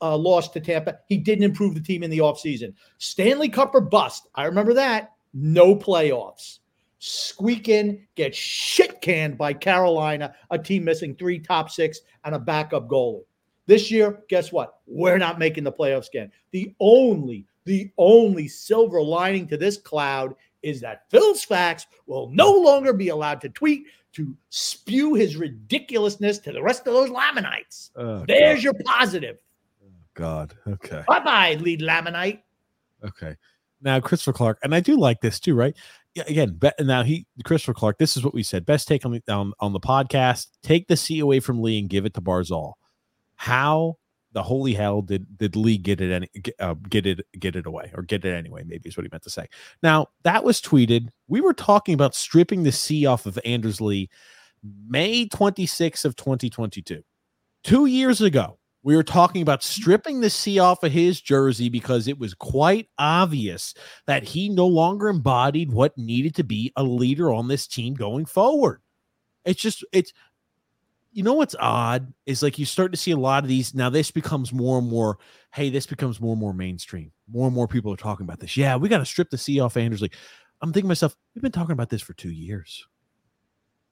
uh, loss to Tampa, he didn't improve the team in the offseason. Stanley Cup or bust. I remember that. No playoffs. Squeak in, get shit canned by Carolina, a team missing three top six and a backup goalie. This year, guess what? We're not making the playoffs again. The only, the only silver lining to this cloud is that Phil's facts will no longer be allowed to tweet to spew his ridiculousness to the rest of those Lamanites. Oh, There's your positive. Oh, God. Okay. Bye bye, lead Lamanite. Okay. Now Christopher Clark, and I do like this too, right? Again, now he Christopher Clark. This is what we said. Best take on the on, on the podcast. Take the C away from Lee and give it to Barzal. How the holy hell did did Lee get it any uh, get it get it away or get it anyway? Maybe is what he meant to say. Now that was tweeted. We were talking about stripping the C off of Anders Lee, May twenty sixth of twenty twenty two, two years ago we were talking about stripping the C off of his jersey because it was quite obvious that he no longer embodied what needed to be a leader on this team going forward. It's just, it's, you know what's odd is like you start to see a lot of these. Now, this becomes more and more, hey, this becomes more and more mainstream. More and more people are talking about this. Yeah, we got to strip the C off Anders Lee. I'm thinking myself, we've been talking about this for two years.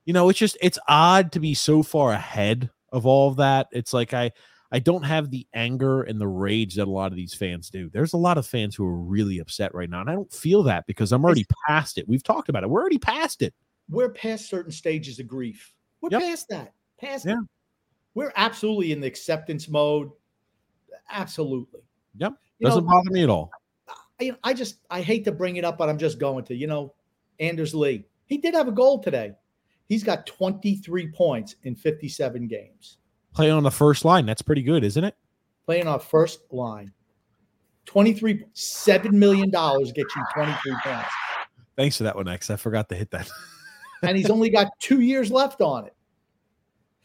you know, it's just it's odd to be so far ahead of all of that. It's like I I don't have the anger and the rage that a lot of these fans do. There's a lot of fans who are really upset right now, and I don't feel that because I'm already past it. We've talked about it. We're already past it. We're past certain stages of grief. We're Yep. past that. Past Yeah. it. We're absolutely in the acceptance mode. Absolutely. Yep. You Doesn't know, bother me at all. I, I just I hate to bring it up, but I'm just going to. You know, Anders Lee. He did have a goal today. He's got 23 points in 57 games. Play on the first line. That's pretty good, isn't it? Playing on first line. 23 7 million dollars gets you 23 points. Thanks for that one, X. I forgot to hit that. And he's only got two years left on it.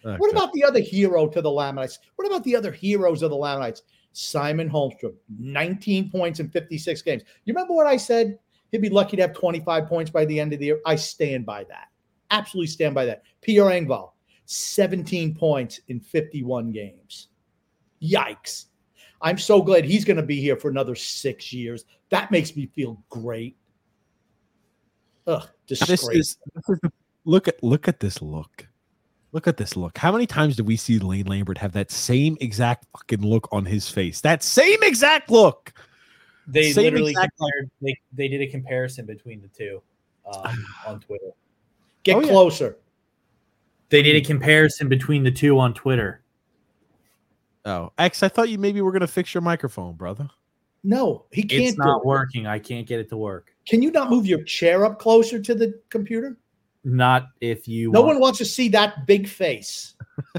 What about the other hero to the Lamanites? What about the other heroes of the Lamanites? Simon Holmstrom, 19 points in 56 games. You remember what I said? He'd be lucky to have 25 points by the end of the year. I stand by that. Absolutely stand by that. Pierre Engvall, 17 points in 51 games. Yikes. I'm so glad he's going to be here for another six years. That makes me feel great. Ugh, this is, this is the, look at look at this look. Look at this look. How many times did we see Lane Lambert have that same exact fucking look on his face? That same exact look. They Same literally exact- compared. They, they did a comparison between the two um, on Twitter. Get Oh, yeah. Closer. They did a comparison between the two on Twitter. Oh, X, I thought you maybe were gonna fix your microphone, brother. No, he can't It's do not it. working. I can't get it to work. Can you not move your chair up closer to the computer? Not if you. No want. one wants to see that big face.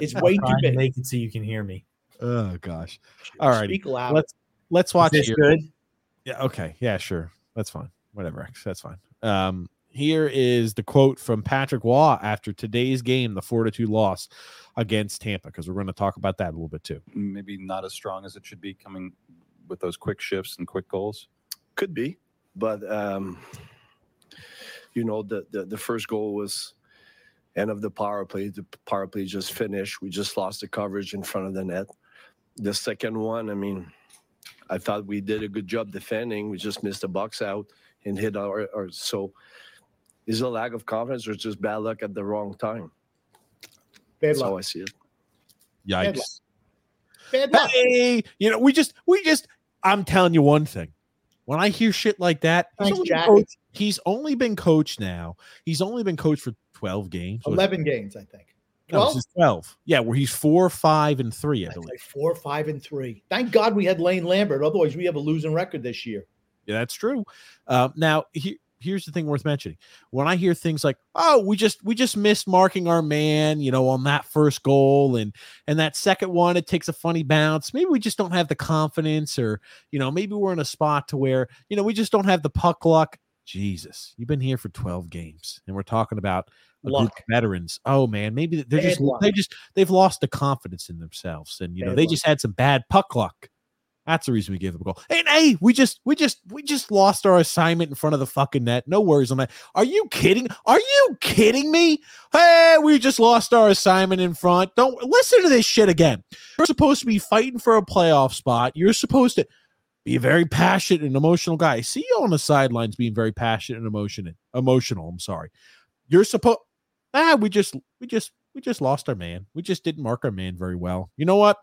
It's way too Trying to big. make it so you can hear me. Oh gosh. All righty. Speak loud. Let's let's watch Is this here. good? Yeah, okay. Yeah, sure. That's fine. Whatever, X. That's fine. Um, here is the quote from Patrick Roy after today's game, the four to two loss against Tampa, because we're going to talk about that a little bit too. maybe not as strong as it should be coming with those quick shifts and quick goals. Could be, but um, you know the, the the first goal was end of the power play. The power play just finished. We just lost the coverage in front of the net. The second one, I mean, I thought we did a good job defending. We just missed a box out and hit our. our so, is it a lack of confidence or just bad luck at the wrong time? Bad That's how I see it. Bad Yikes. luck. Bad luck. Hey, you know, we just, we just, I'm telling you one thing. When I hear shit like that, he's only, been coached, he's only been coached now. He's only been coached for 12 games. 11 games, I think. No, 12? this is 12. Yeah, where he's four, five, and three, I I'd believe. say four, five, and three. Thank God we had Lane Lambert. Otherwise, we have a losing record this year. Yeah, that's true. Um, now, he, here's the thing worth mentioning. When I hear things like, "Oh, we just we just missed marking our man," you know, on that first goal, and and that second one, it takes a funny bounce. Maybe we just don't have the confidence, or you know, maybe we're in a spot to where you know we just don't have the puck luck. Jesus, you've been here for 12 games, and we're talking about veterans. Oh man, maybe they're just they just they've lost the confidence in themselves, and you know Bad they luck. just had some bad puck luck. That's the reason we gave up a goal. And hey, we just we just we just lost our assignment in front of the fucking net. No worries on that. Are you kidding? Are you kidding me? Hey, we just lost our assignment in front. Don't listen to this shit again. You're supposed to be fighting for a playoff spot. You're supposed to be a very passionate and emotional guy. I see you on the sidelines being very passionate and emotional. Emotional. I'm sorry. You're supposed. Ah, we just we just we just lost our man. We just didn't mark our man very well. You know what?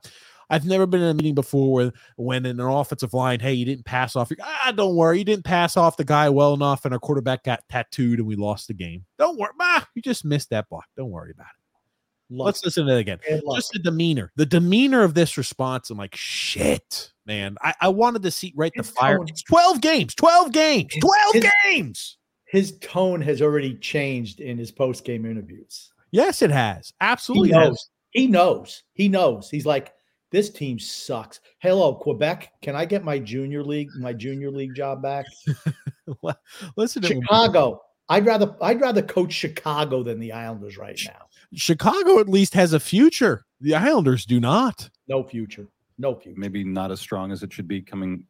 I've never been in a meeting before where when in an offensive line, hey, you didn't pass off. your- Ah, don't worry, you didn't pass off the guy well enough, and our quarterback got tattooed, and we lost the game. Don't worry, bah, you just missed that block. Don't worry about it. Luck. Let's listen to that again. Just the demeanor, the demeanor of this response. I'm like, shit, man. I, I wanted to see right the fire. tone- It's 12 games, 12 games, 12 his- games. His tone has already changed in his post game interviews. Yes, it has. He Absolutely. knows. He knows. He knows. He's like, this team sucks. Hello, Quebec. Can I get my junior league, my junior league job back? has. Listen to him. Chicago. I'd rather I'd rather coach Chicago than the Islanders right now. Chicago at least has a future. The Islanders do not. No future. No future. Maybe not as strong as it should be coming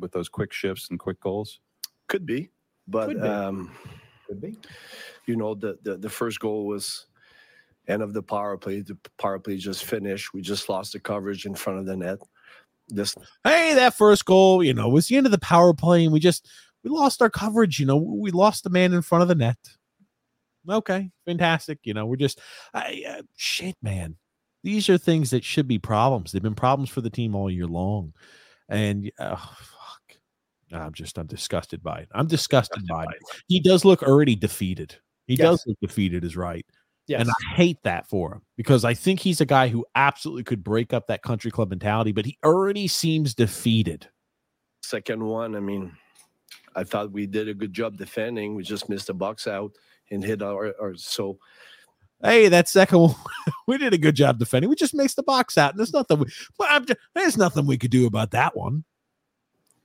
with those quick shifts and quick goals. Could be, but Could be. um, Could be. you know the, the the first goal was end of the power play. The power play just finished. We just lost the coverage in front of the net. This Hey, that first goal, you know, was the end of the power play, and we just we lost our coverage. You know, we lost the man in front of the net. Okay, fantastic. You know, we're just I, uh, shit, man. These are things that should be problems. They've been problems for the team all year long, and uh, fuck, I'm just I'm disgusted by it. I'm disgusted by it. He does look already defeated. He Yes. does look defeated, is right. Yes. And I hate that for him because I think he's a guy who absolutely could break up that country club mentality, but he already seems defeated. Second one, I mean, I thought we did a good job defending. We just missed the box out and hit our, our so Hey, that second one, we did a good job defending. We just missed the box out, and there's nothing. We, well, I'm just, there's nothing we could do about that one.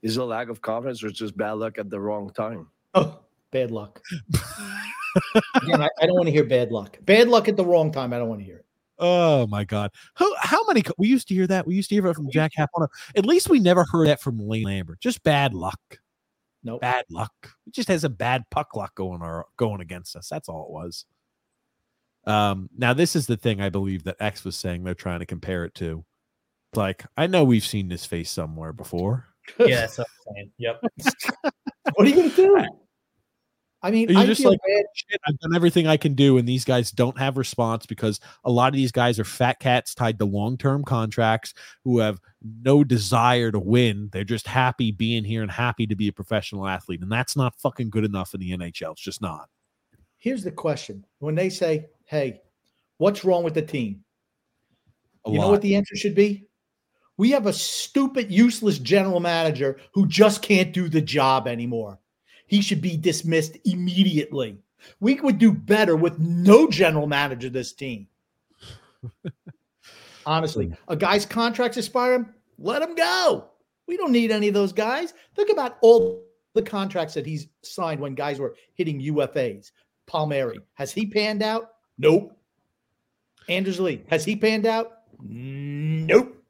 is a lack of confidence or just bad luck at the wrong time. Oh, bad luck. Again, I, I don't want to hear bad luck. Bad luck at the wrong time. I don't want to hear it. Oh my God! Who? How many? co- We used to hear that. We used to hear it from Jack Capuano. At least we never heard that from Lane Lambert. Just bad luck. No, Bad luck. It just has a bad puck luck going or going against us. That's all it was. Um. Now this is the thing I believe that X was saying they're trying to compare it to. Like I know we've seen this face somewhere before. Yeah, that's what I'm saying. Yep. what are you going to do? I mean, You're I just feel like, bad. Shit, I've done everything I can do, and these guys don't have response because a lot of these guys are fat cats tied to long term contracts who have no desire to win. They're just happy being here and happy to be a professional athlete, and that's not fucking good enough in the NHL. It's just not. Here's the question: When they say, "Hey, what's wrong with the team?" A you know what the answer should be? We have a stupid, useless general manager who just can't do the job anymore. He should be dismissed immediately. We would do better with no general manager this team. Honestly, a guy's contract's expiring, let him go. We don't need any of those guys. Think about all the contracts that he's signed when guys were hitting UFAs. Palmieri, has he panned out? Nope. Anders Lee, has he panned out? Nope.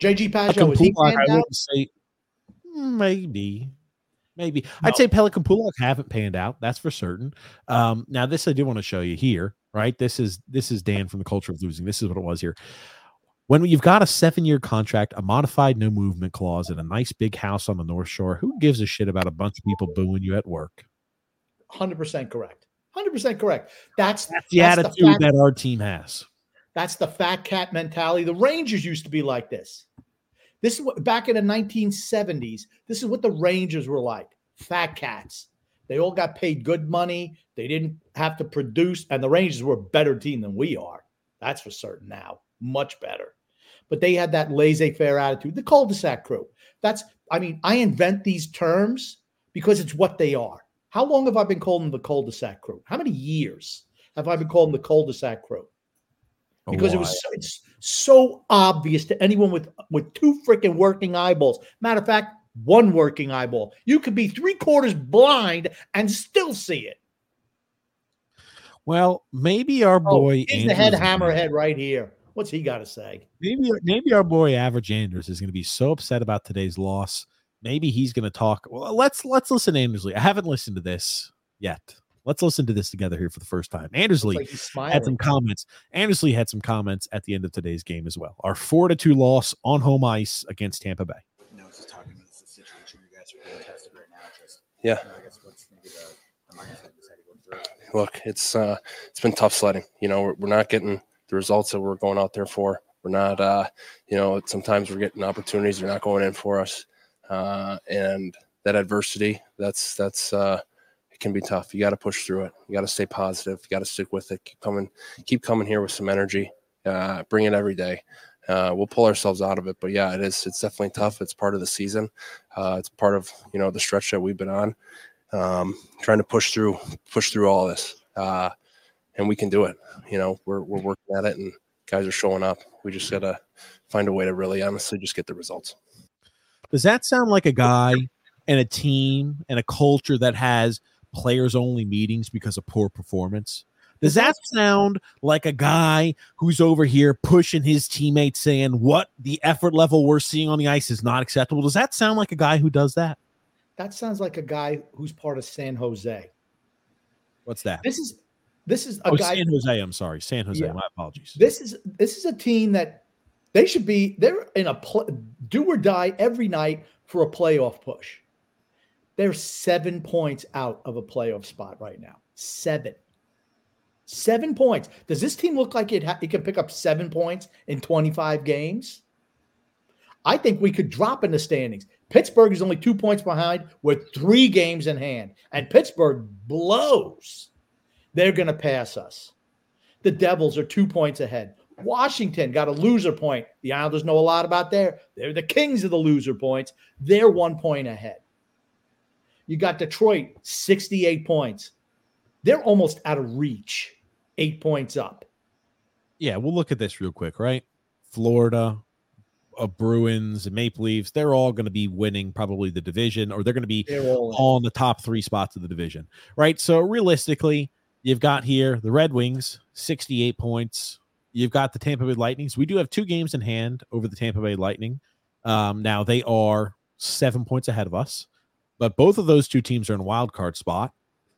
JG Pageau, is he Pulock, I panned out? say mm, maybe. Maybe I'd say Pelican Pulock haven't panned out. That's for certain. Um, now, this I do want to show you here, right? This is this is Dan from the Culture of Losing. This is what it was here. When you've got a seven-year contract, a modified no movement clause, and a nice big house on the North Shore, who gives a shit about a bunch of people booing you at work? 100% correct. 100% correct. That's, That's the that's attitude fat- that our team has. That's the fat cat mentality. The Rangers used to be like this. This is what back in the 1970s, this is what the Rangers were like. Fat cats. They all got paid good money. They didn't have to produce, and the Rangers were a better team than we are. That's for certain now. Much better. But they had that laissez-faire attitude. The cul-de-sac crew. That's, I mean, I invent these terms because it's what they are. How long have I been calling them the cul-de-sac crew? How many years have I been calling them the cul-de-sac crew? Because it was so, it's so obvious to anyone with with two freaking working eyeballs. Matter of fact, one working eyeball. You could be three quarters blind and still see it. well, maybe our Oh, boy here's the head hammerhead right here. What's he got to say? maybe maybe our boy Average Anders is going to be so upset about today's loss. Maybe he's going to talk. Well, let's let's listen to Anders Lee. I haven't listened to this yet. Let's listen to this together here for the first time. Anders Lee like had some comments. Anders Lee had some comments at the end of today's game as well. Our four to two loss on home ice against Tampa Bay. No, just talking about the situation you guys are being tested right now. Just Yeah. you know, I guess what's maybe the, the mindset you decided to go through. Look, it's uh, it's been tough sledding. You know, we're, we're not getting the results that we're going out there for. We're not, uh, you know, sometimes we're getting opportunities they're not going in for us, uh, and that adversity, that's that's uh, it can be tough. You got to push through it. You got to stay positive. You got to stick with it. Keep coming, keep coming here with some energy. Uh, bring it every day. Uh, we'll pull ourselves out of it. But yeah, it is. It's definitely tough. It's part of the season. Uh, it's part of you know the stretch that we've been on. Um, trying to push through, push through all this, uh, and we can do it. You know, we're we're working at it, and guys are showing up. We just gotta find a way to really honestly just get the results. Does that sound like a guy and a team and a culture that has players only meetings because of poor performance? Does that sound like a guy who's over here pushing his teammates saying what the effort level we're seeing on the ice is not acceptable? Does that sound like a guy who does that? That sounds like a guy who's part of San Jose. What's that? This is this is a Oh, guy. San Jose. I'm sorry. San Jose. Yeah. My apologies. This is this is a team that they should be. They're in a pl- do or die every night for a playoff push. They're seven points out of a playoff spot right now. Seven. Seven points. Does this team look like it, ha- it can pick up seven points in 25 games? I think we could drop in the standings. Pittsburgh is only two points behind with three games in hand, and Pittsburgh blows. They're going to pass us. The Devils are two points ahead. Washington got a loser point. The Islanders know a lot about there. They're the kings of the loser points. They're one point ahead. You got Detroit, 68 points. They're almost out of reach, eight points up. Yeah, we'll look at this real quick, right? Florida, uh, Bruins, and Maple Leafs, they're all going to be winning probably the division, or they're going to be all in. all in the top three spots of the division, right? So realistically, you've got here the Red Wings, 68 points. You've got the Tampa Bay Lightnings. We do have two games in hand over the Tampa Bay Lightning. Um, now they are seven points ahead of us, but both of those two teams are in a wild card spot,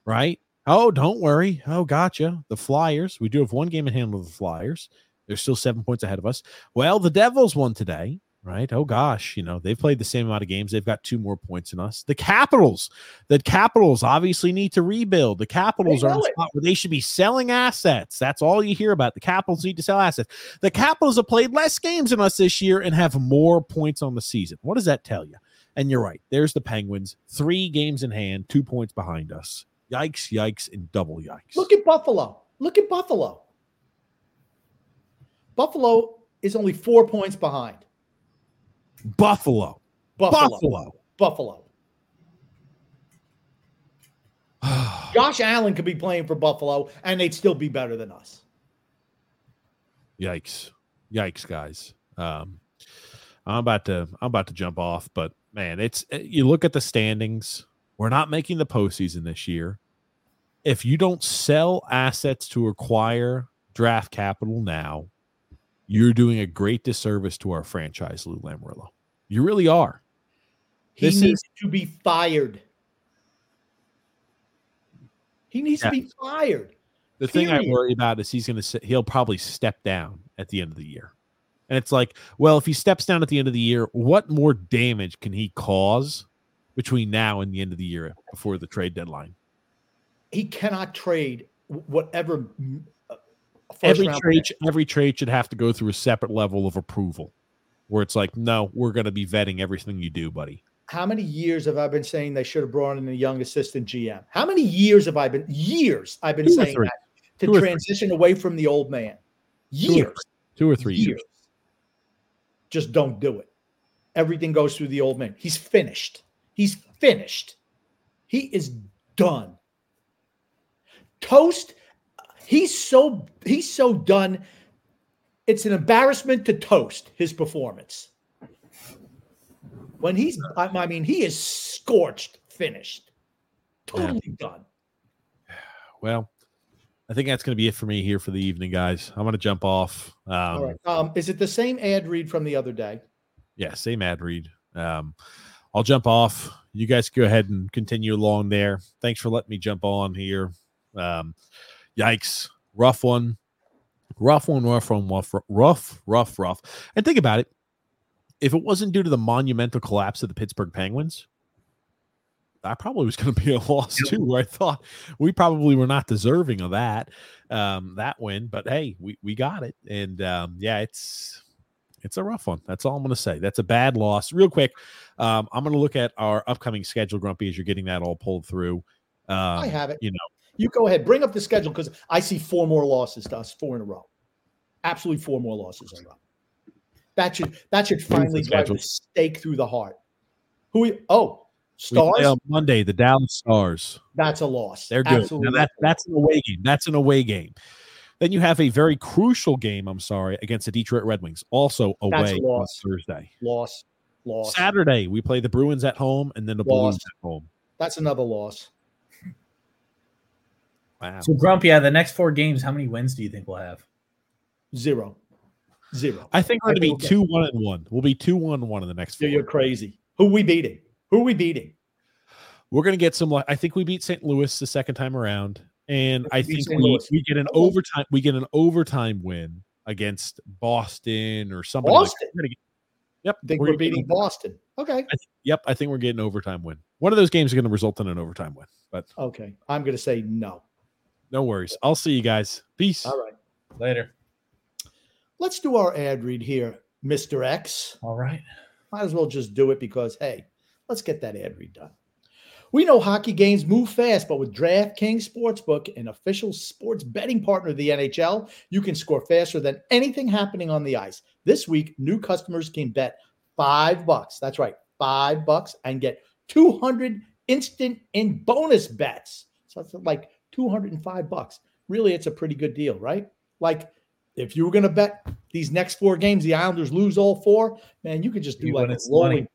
right? Oh, don't worry. Oh, gotcha. The Flyers. We do have one game in hand with the Flyers. They're still seven points ahead of us. Well, the Devils won today, right? Oh gosh, you know they've played the same amount of games. They've got two more points than us. The Capitals, the Capitals obviously need to rebuild. The Capitals are in a spot where they should be selling assets. That's all you hear about. The Capitals need to sell assets. The Capitals have played less games than us this year and have more points on the season. What does that tell you? And you're right. There's the Penguins, three games in hand, two points behind us. Yikes! Yikes! And double yikes. Look at Buffalo. Look at Buffalo. Buffalo is only four points behind. Buffalo. Buffalo. Buffalo. Buffalo. Josh Allen could be playing for Buffalo and they'd still be better than us. Yikes. Yikes, guys. Um, I'm about to I'm about to jump off, but man, it's eh, you look at the standings. We're not making the postseason this year. If you don't sell assets to acquire draft capital now, you're doing a great disservice to our franchise, Lou Lamoriello. You really are. He This needs is- to be fired. He needs Yeah. to be fired. The thing I worry about is he's going to sit he'll probably step down at the end of the year. And it's like, well, if he steps down at the end of the year, what more damage can he cause between now and the end of the year before the trade deadline? He cannot trade whatever uh, Every trade pick. every trade should have to go through a separate level of approval where it's like, no, we're going to be vetting everything you do, buddy. How many years have I been saying they should have brought in a young assistant GM? How many years have I been years I've been Two saying that to Two transition away from the old man? Two or Years. three- Two or three years. years. Just don't do it. Everything goes through the old man. He's finished. He's finished. He is done. Toast. He's so he's so done. It's an embarrassment to toast his performance. When he's, I, I mean, he is scorched, finished, totally done. Well, I think that's going to be it for me here for the evening, guys. I'm going to jump off. Um, All right. Um, is it the same ad read from the other day? yeah, same ad read. Um, I'll jump off. You guys go ahead and continue along there. Thanks for letting me jump on here. Um, yikes, rough one, rough one, rough one, rough, rough, rough, rough. And think about it. If it wasn't due to the monumental collapse of the Pittsburgh Penguins, that probably was going to be a loss too. Where I thought we probably were not deserving of that, um, that win. But hey, we we got it, and um, yeah, it's it's a rough one. That's all I'm going to say. That's a bad loss. Real quick, um, I'm going to look at our upcoming schedule, Grumpy, as you're getting that all pulled through. Um, I have it. You know, You go ahead, bring up the schedule because I see four more losses to us, four in a row. Absolutely four more losses in a row. That should that should finally drive the stake through the heart. Who? We, oh, stars. on Monday, the Dallas Stars. That's a loss. They're good. Absolutely. Now that, that's an away game. That's an away game. Then you have a very crucial game, I'm sorry, against the Detroit Red Wings, also That's a away on. Thursday. loss. Loss. Saturday, we play the Bruins at home and then the Loss. Blues at home. That's another loss. Wow. So Grumpy, out of the next four games, how many wins do you think we'll have? Zero. Zero. I think we're going to be two one and one. We'll be two one one in the next four. You're, you're crazy. Who we beating? Who are we beating? We're going to get some. I think we beat St. Louis the second time around, and I think St. we, Louis. we get an overtime. We get an overtime win against Boston or somebody. Boston? that. Get- Yep. I think we're we're beating Boston. Okay. I th- yep. I think we're getting overtime win. One of those games is going to result in an overtime win, but Okay. I'm going to say no. no worries. I'll see you guys. Peace. All right. Later. Let's do our ad read here, Mr. X. All right. Might as well just do it because, hey, let's get that ad read done. We know hockey games move fast, but with DraftKings Sportsbook, an official sports betting partner of the NHL, you can score faster than anything happening on the ice. This week, new customers can bet five bucks. That's right, five bucks and get 200 instant in bonus bets. So it's like 205 bucks. Really, it's a pretty good deal, right? Like if you were going to bet these next four games, the Islanders lose all four, man, you could just do You like a some money.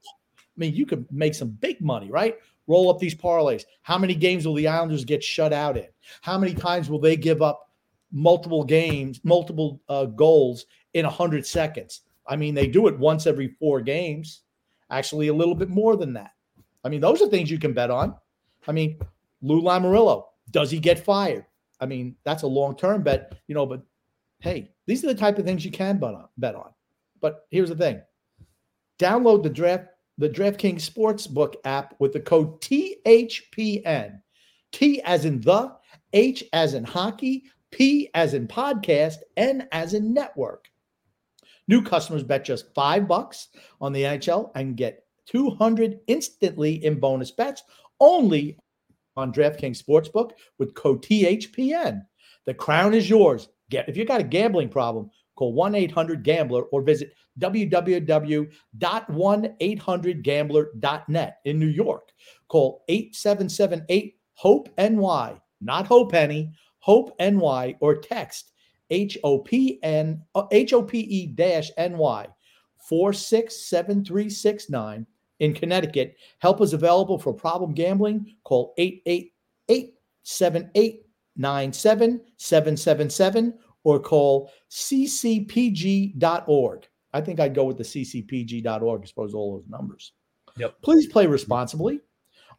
I mean, you could make some big money, right? Roll up these parlays. How many games will the Islanders get shut out in? How many times will they give up multiple games, multiple uh, goals in 100 seconds? I mean, they do it once every four games, actually, a little bit more than that. I mean, those are things you can bet on. I mean, Lou Lamoriello, does he get fired? I mean, that's a long term bet, you know, but hey, these are the type of things you can bet on. Bet on. But here's the thing download the draft the DraftKings Sportsbook app with the code THPN. T as in the, H as in hockey, P as in podcast, N as in network. New customers bet just five bucks on the NHL and get 200 instantly in bonus bets only on DraftKings Sportsbook with code THPN. The crown is yours. Get if you got a gambling problem, call 1-800-GAMBLER or visit www.1800gambler.net in New York. Call 8778 HOPE NY, not Hope Penny, Hope NY or text H O P N uh, H O P E dash NY 467369 in Connecticut. Help is available for problem gambling. Call 888 7897 777 or call ccpg.org. I think I'd go with the ccpg.org as opposed to all those numbers. Yep. Please play responsibly.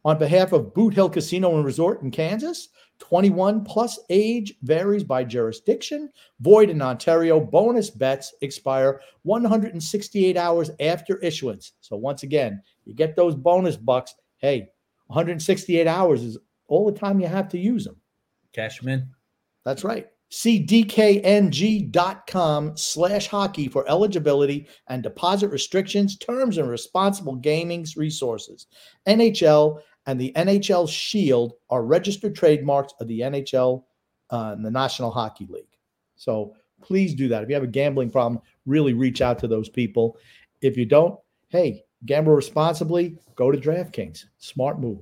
On behalf of Boot Hill Casino and Resort in Kansas, 21 plus age varies by jurisdiction. Void in Ontario. Bonus bets expire 168 hours after issuance. So once again, you get those bonus bucks. Hey, 168 hours is all the time you have to use them. Cash 'em in. That's right. See dkng.com slash hockey for eligibility and deposit restrictions, terms, and responsible gaming's resources. NHL and the NHL Shield are registered trademarks of the NHL uh, and the National Hockey League. So please do that. If you have a gambling problem, really reach out to those people. If you don't, hey, gamble responsibly, go to DraftKings. Smart move.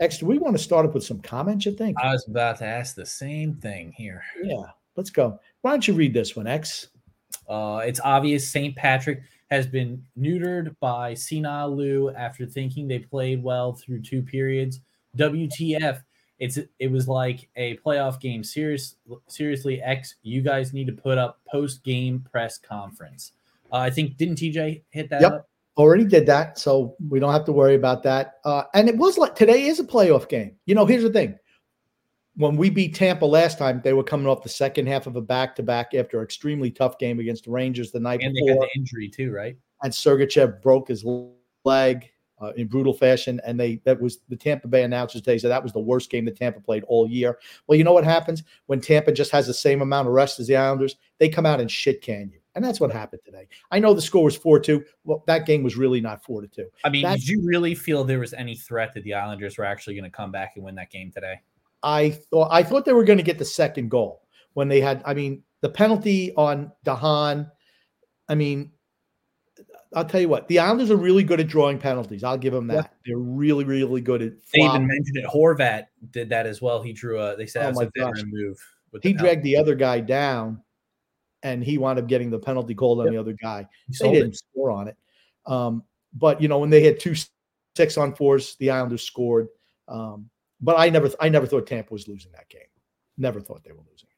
X, do we want to start up with some comments, you think? I was about to ask the same thing here. Yeah, let's go. Why don't you read this one, X? Uh, it's obvious St. Patrick has been neutered by Senile Lou after thinking they played well through two periods. WTF? It's it was like a playoff game. Serious, seriously, X. You guys need to put up post game press conference. Uh, I think didn't TJ hit that Yep. up? Already did that, so we don't have to worry about that. Uh, and it was like today is a playoff game. You know, here's the thing: when we beat Tampa last time, they were coming off the second half of a back to back after an extremely tough game against the Rangers the night And they had before. the injury too, right? and Sergachev broke his leg uh, in brutal fashion. And they that was the Tampa Bay announcers today said that was the worst game that Tampa played all year. Well, you know what happens when Tampa just has the same amount of rest as the Islanders? They come out and shit can you. And that's what happened today. I know the score was 4 2. Well, that game was really not 4 to 2. I mean, That's- did you really feel there was any threat that the Islanders were actually going to come back and win that game today? I thought I thought they were going to get the second goal when they had. I mean, the penalty on de Haan. I mean, I'll tell you what. The Islanders are really good at drawing penalties. I'll give them that. They're really, really good at. They flop- even mentioned it. Horvat did that as well. He drew a. They said Oh my a veteran move. with the he dragged the other guy down, and he wound up getting the penalty called on Yep. the other guy. He They didn't it. score on it. Um, but you know, when they had two six on fours, the Islanders scored. Um, but I never, I never thought Tampa was losing that game. Never thought they were losing.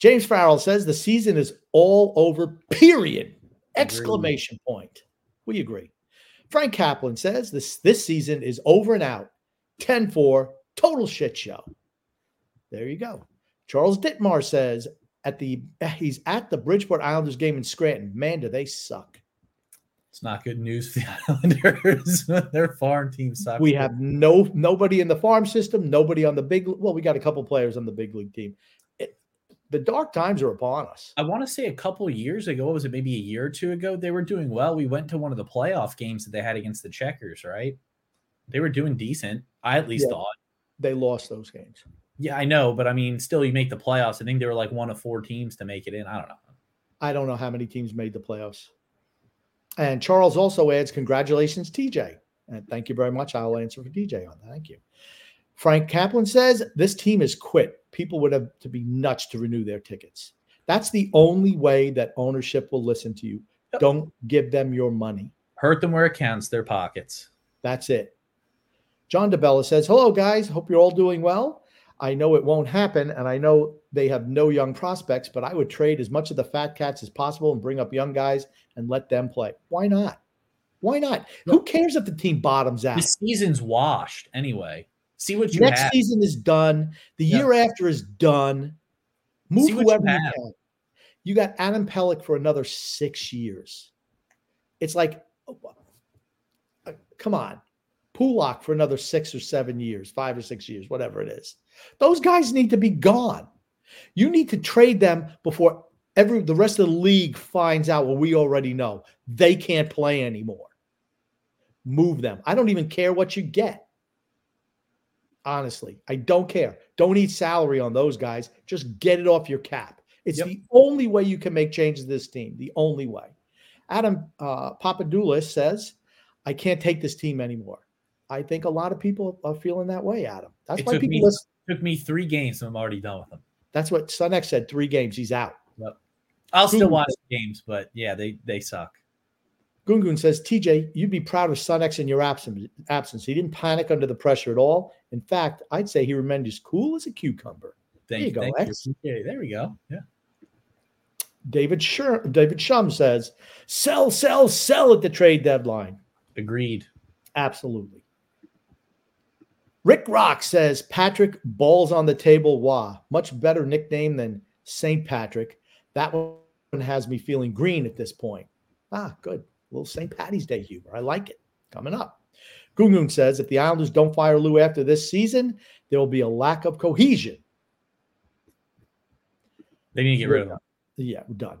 James Farrell says the season is all over. Period! Exclamation point. We agree. Frank Kaplan says this this season is over and out. 10-4, total shit show. There you go. Charles Dittmar says at the he's at the Bridgeport Islanders game in Scranton. Man, do they suck. It's not good news for the Islanders. Their farm team sucks. We have no nobody in the farm system, nobody on the big. Well, we got a couple players on the big league team. It, the dark times are upon us. I want to say a couple years ago, was it maybe a year or two ago? They were doing well. We went to one of the playoff games that they had against the Checkers, right? They were doing decent. I at least Yeah. thought. They lost those games. Yeah, I know, but I mean, still, you make the playoffs. I think they were like one of four teams to make it in. I don't know. I don't know how many teams made the playoffs. And Charles also adds, congratulations, TJ. And thank you very much. I'll answer for DJ on that. Thank you. Frank Kaplan says, this team is quit. People would have to be nuts to renew their tickets. That's the only way that ownership will listen to you. Yep. Don't give them your money. Hurt them where it counts, their pockets. That's it. John DeBella says, Hello, guys. Hope you're all doing well. I know it won't happen, and I know they have no young prospects, but I would trade as much of the fat cats as possible and bring up young guys and let them play. Why not? Why not? Who cares if the team bottoms out? The season's washed anyway. See what you Next have. season is done. The Yeah. year after is done. Move what you whoever you, can. You got Adam Pelech for another six years. It's like, uh, come on, Pulock for another six or seven years, five or six years, whatever it is. Those guys need to be gone. You need to trade them before every the rest of the league finds out what we already know. They can't play anymore. Move them. I don't even care what you get. Honestly, I don't care. Don't eat salary on those guys. Just get it off your cap. It's Yep. the only way you can make changes to this team. The only way. Adam uh, Papadoulis says, I can't take this team anymore. I think a lot of people are feeling that way, Adam. That's It why people me- listen. Took me three games, and I'm already done with them. That's what Son X said. Three games, he's out. I'll still watch games, but yeah, they they suck. Gungun says, TJ, you'd be proud of Son X in your absence. absence. He didn't panic under the pressure at all. In fact, I'd say he remained as cool as a cucumber. Thank you go, thank X. Yeah, there we go. Yeah. David Shur- David Shum says, sell, sell, sell at the trade deadline. Agreed. Absolutely. Rick Rock says Patrick balls on the table. Wah, much better nickname than St. Patrick. That one has me feeling green at this point. Ah, good. A little St. Patty's Day humor. I like it. Coming up. Gungun says if the Islanders don't fire Lou after this season, there will be a lack of cohesion. They need to get rid of him. Yeah, we're done.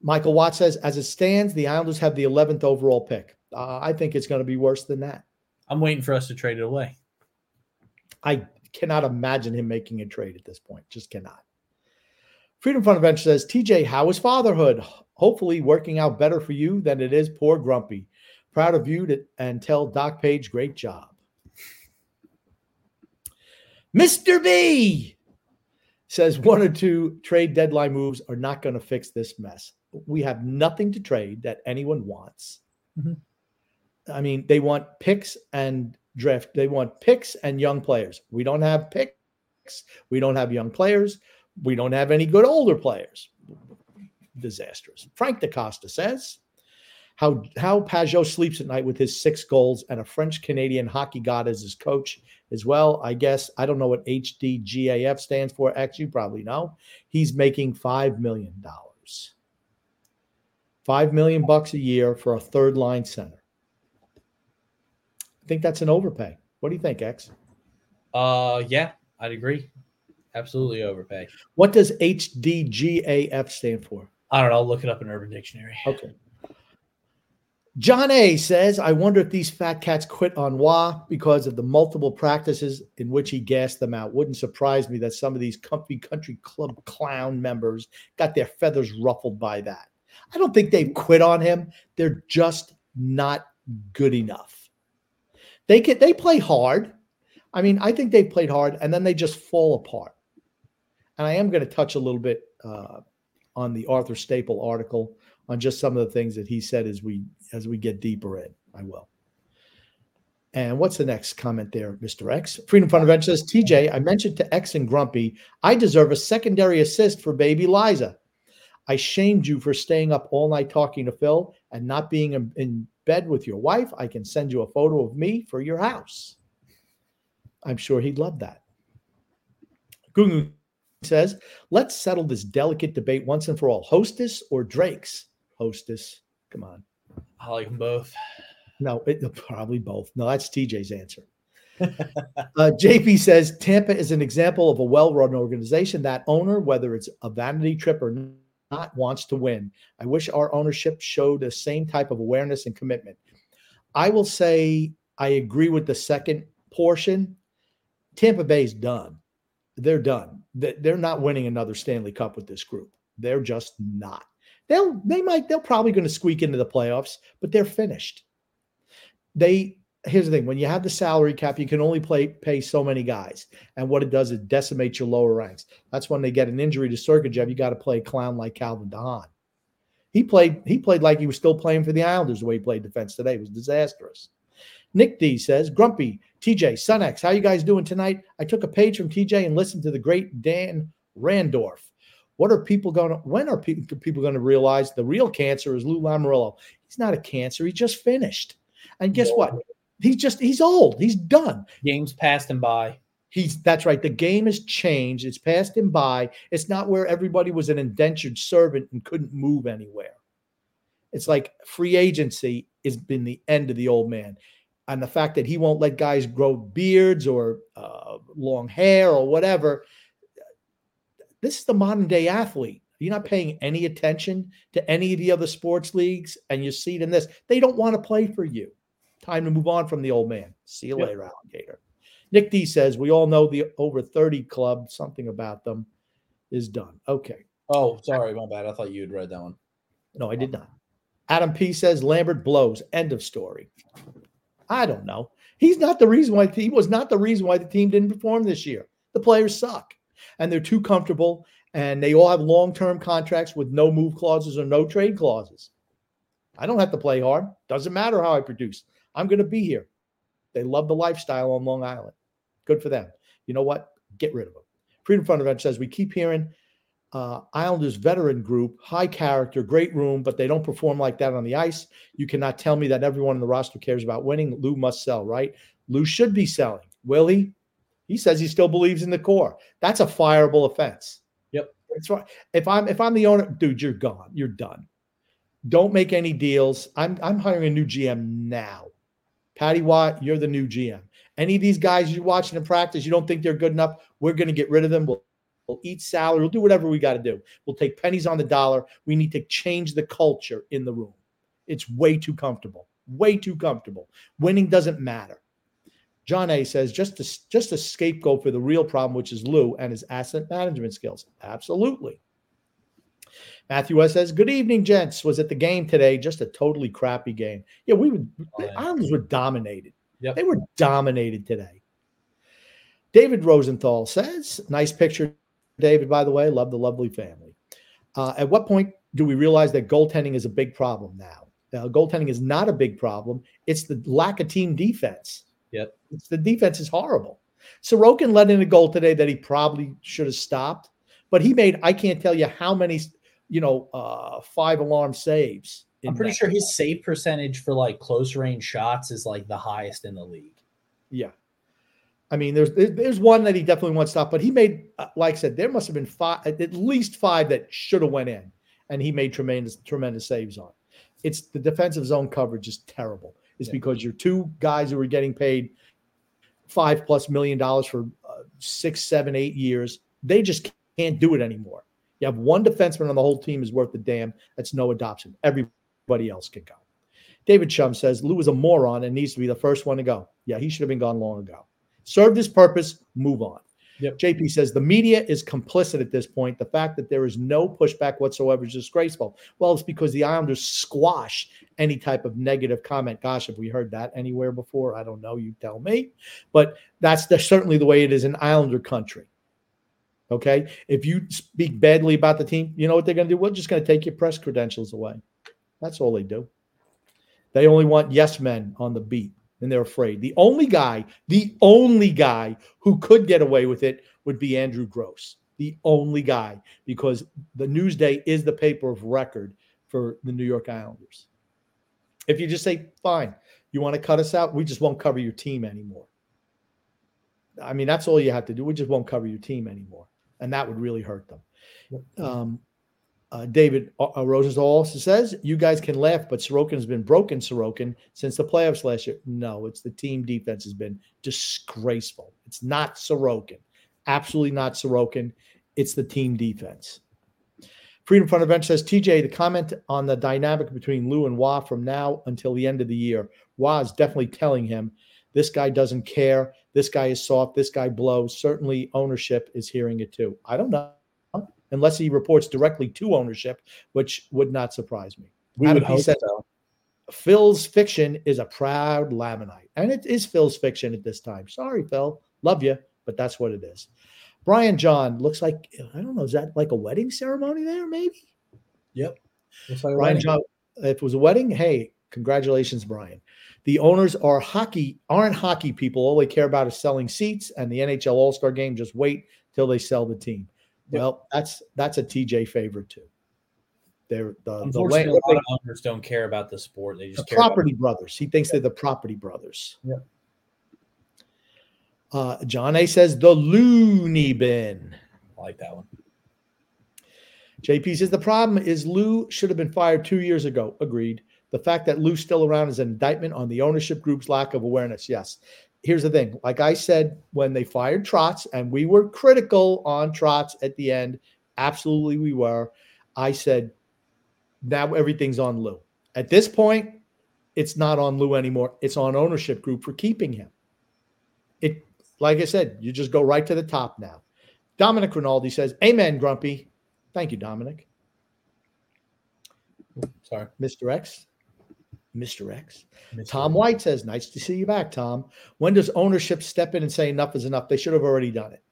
Michael Watt says, as it stands, the Islanders have the 11th overall pick. Uh, I think it's going to be worse than that. I'm waiting for us to trade it away. I cannot imagine him making a trade at this point. Just cannot. Freedom Fund Adventure says, TJ, how is fatherhood? Hopefully working out better for you than it is poor Grumpy. Proud of you to, and tell Doc Page, great job. Mr. B says one or two trade deadline moves are not going to fix this mess. We have nothing to trade that anyone wants. Mhm. I mean, they want picks and draft. They want picks and young players. We don't have picks. We don't have young players. We don't have any good older players. Disastrous. Frank DaCosta says how how Pageau sleeps at night with his six goals and a French Canadian hockey god as his coach as well. I guess I don't know what HDGAF stands for. X, you probably know. He's making five million dollars. Five million bucks a year for a third line center. I think that's an overpay. What do you think, X? Uh, yeah, I'd agree. Absolutely overpay. What does HDGAF stand for? I don't know. I'll look it up in Urban Dictionary. Okay. John A says, I wonder if these fat cats quit on Roy because of the multiple practices in which he gassed them out. Wouldn't surprise me that some of these comfy country club clown members got their feathers ruffled by that. I don't think they've quit on him. They're just not good enough. They can they play hard. I mean, I think they've played hard and then they just fall apart. And I am going to touch a little bit uh, on the Arthur Staple article on just some of the things that he said as we as we get deeper in. I will. And what's the next comment there, Mr. X? Freedom Fund Adventure says, TJ, I mentioned to X and Grumpy, I deserve a secondary assist for baby Liza. I shamed you for staying up all night talking to Phil and not being in, in bed with your wife. I can send you a photo of me for your house. I'm sure he'd love that. Gungu says, let's settle this delicate debate once and for all. Hostess or Drake's? Hostess. Come on. I like them both. No, it, probably both. No, that's TJ's answer. uh, JP says Tampa is an example of a well run organization. That owner, whether it's a vanity trip or not, wants to win. I wish our ownership showed the same type of awareness and commitment. I will say I agree with the second portion. Tampa Bay's done. They're done. They're not winning another Stanley Cup with this group. They're just not. They'll they might they're probably going to squeak into the playoffs, but they're finished. They here's the thing when you have the salary cap, you can only play pay so many guys. And what it does is decimate your lower ranks. That's when they get an injury to Sergachev, you got to play a clown like Calvin de Haan. He played, he played like he was still playing for the Islanders the way he played defense today. It was disastrous. Nick D says, Grumpy, TJ, Son X, how you guys doing tonight? I took a page from TJ and listened to the great Dan Randorf. What are people going to, when are people, people going to realize the real cancer is Lou Lamoriello? He's not a cancer. He just finished. And guess what? He's just he's old. He's done. Games passed him by. He's that's right. The game has changed. It's passed him by. It's not where everybody was an indentured servant and couldn't move anywhere. It's like free agency has been the end of the old man. And the fact that he won't let guys grow beards or uh, long hair or whatever. This is the modern day athlete. You're not paying any attention to any of the other sports leagues, and you see it in this. They don't want to play for you. Time to move on from the old man. See you yep. later, alligator. Nick D says we all know the over 30 club, something about them is done. Okay. Oh, sorry, my bad. I thought you had read that one. No, I did not. Adam P says Lambert blows. End of story. I don't know. He's not the reason why he was not the reason why the team didn't perform this year. The players suck and they're too comfortable and they all have long-term contracts with no move clauses or no trade clauses. I don't have to play hard. Doesn't matter how I produce. I'm going to be here. They love the lifestyle on Long Island. Good for them. You know what? Get rid of them. Freedom Front event says we keep hearing uh, Islanders veteran group, high character, great room, but they don't perform like that on the ice. You cannot tell me that everyone in the roster cares about winning. Lou must sell, right? Lou should be selling. Will he? He says he still believes in the core. That's a fireable offense. Yep. That's right. If I'm if I'm the owner, dude, you're gone. You're done. Don't make any deals. I'm I'm hiring a new GM now. Patty Roy, you're the new GM. Any of these guys you're watching in practice, you don't think they're good enough, we're going to get rid of them. We'll, we'll eat salary. We'll do whatever we got to do. We'll take pennies on the dollar. We need to change the culture in the room. It's way too comfortable. Way too comfortable. Winning doesn't matter. John A says just just a scapegoat for the real problem, which is Lou and his asset management skills. Absolutely. Matthew S says, Good evening, gents. Was at the game today. Just a totally crappy game. Yeah, we would oh, the Islanders were dominated. Yep. They were dominated today. David Rosenthal says, nice picture, David, by the way. Love the lovely family. Uh, at what point do we realize that goaltending is a big problem now? Uh, goaltending is not a big problem. It's the lack of team defense. Yep. It's the defense is horrible. Sorokin let in a goal today that he probably should have stopped, but he made, I can't tell you how many you know, uh, five alarm saves. I'm pretty sure his save percentage for like close range shots is like the highest in the league. Yeah. I mean, there's there's one that he definitely wants to stop, but he made, uh, like I said, there must have been five, at least five that should have went in, and he made tremendous tremendous saves on. It's the defensive zone coverage is terrible. It's yeah. because you're two guys who are getting paid five plus million dollars for uh, six, seven, eight years. They just can't do it anymore. You have one defenseman on the whole team is worth a damn. That's no adoption. Everybody else can go. David Chum says Lou is a moron and needs to be the first one to go. Yeah, he should have been gone long ago. Served his purpose, move on. Yep. JP says the media is complicit at this point. The fact that there is no pushback whatsoever is disgraceful. Well, it's because the Islanders squash any type of negative comment. Gosh, have we heard that anywhere before? I don't know. You tell me. But that's the, certainly the way it is in Islander country. Okay. If you speak badly about the team, you know what they're going to do? We're just going to take your press credentials away. That's all they do. They only want yes men on the beat and they're afraid. The only guy, the only guy who could get away with it would be Andrew Gross. The only guy, because the Newsday is the paper of record for the New York Islanders. If you just say, fine, you want to cut us out, we just won't cover your team anymore. I mean, that's all you have to do. We just won't cover your team anymore and that would really hurt them. Um, Uh, David uh, uh, Rosenthal also says, You guys can laugh, but Sorokin has been broken, Sorokin, since the playoffs last year. No, it's the team defense has been disgraceful. It's not Sorokin. Absolutely not Sorokin. It's the team defense. Freedom Front Bench says, TJ, the comment on the dynamic between Lou and Roy from now until the end of the year. Roy is definitely telling him this guy doesn't care. This guy is soft. This guy blows. Certainly, ownership is hearing it too. I don't know unless he reports directly to ownership, which would not surprise me. We Adam would hope said, so. Phil's fiction is a proud Lamanite. And it is Phil's fiction at this time. Sorry, Phil. Love you, but that's what it is. Brian John looks like, I don't know, is that like a wedding ceremony there, maybe? Yep. Like Brian wedding. John, if it was a wedding, hey, congratulations, Brian. The owners are hockey, aren't hockey people. All they care about is selling seats, and the NHL All Star game. Just wait till they sell the team. Well, that's that's a TJ favorite too. They're the the, land, a lot of owners don't care about the sport. They the just care about property brothers. He thinks they're the property brothers. Yeah. Uh, John A says the loony bin. I like that one. JP says the problem is Lou should have been fired two years ago. Agreed. The fact that Lou's still around is an indictment on the ownership group's lack of awareness. Yes. Here's the thing. Like I said, when they fired Trotz, and we were critical on Trotz at the end, absolutely we were. I said, now everything's on Lou. At this point, it's not on Lou anymore. It's on ownership group for keeping him. It, like I said, you just go right to the top now. Dominic Rinaldi says, Amen, Grumpy. Thank you, Dominic. Sorry. Mr. X. Mr. X. Tom White says, Nice to see you back, Tom. When does ownership step in and say enough is enough? They should have already done it.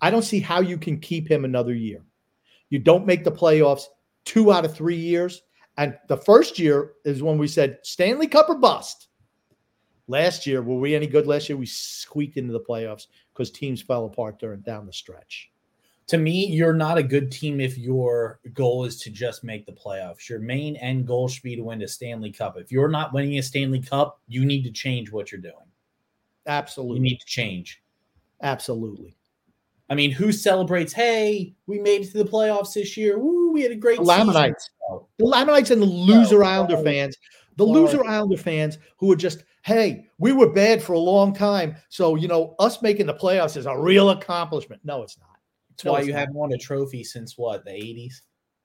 I don't see how you can keep him another year. You don't make the playoffs two out of three years. And the first year is when we said Stanley Cup or bust. Last year, were we any good last year? We squeaked into the playoffs because teams fell apart during down the stretch. To me, you're not a good team if your goal is to just make the playoffs. Your main end goal should be to win a Stanley Cup. If you're not winning a Stanley Cup, you need to change what you're doing. Absolutely. You need to change. Absolutely. I mean, who celebrates? Hey, we made it to the playoffs this year. Woo, we had a great The season." Lamanites. The Lamanites and the loser Islander fans, the loser Islander fans who are just, hey, we were bad for a long time. So, you know, us making the playoffs is a real accomplishment. No, it's not. That's No, why it's you not. haven't won a trophy since what, the 80s?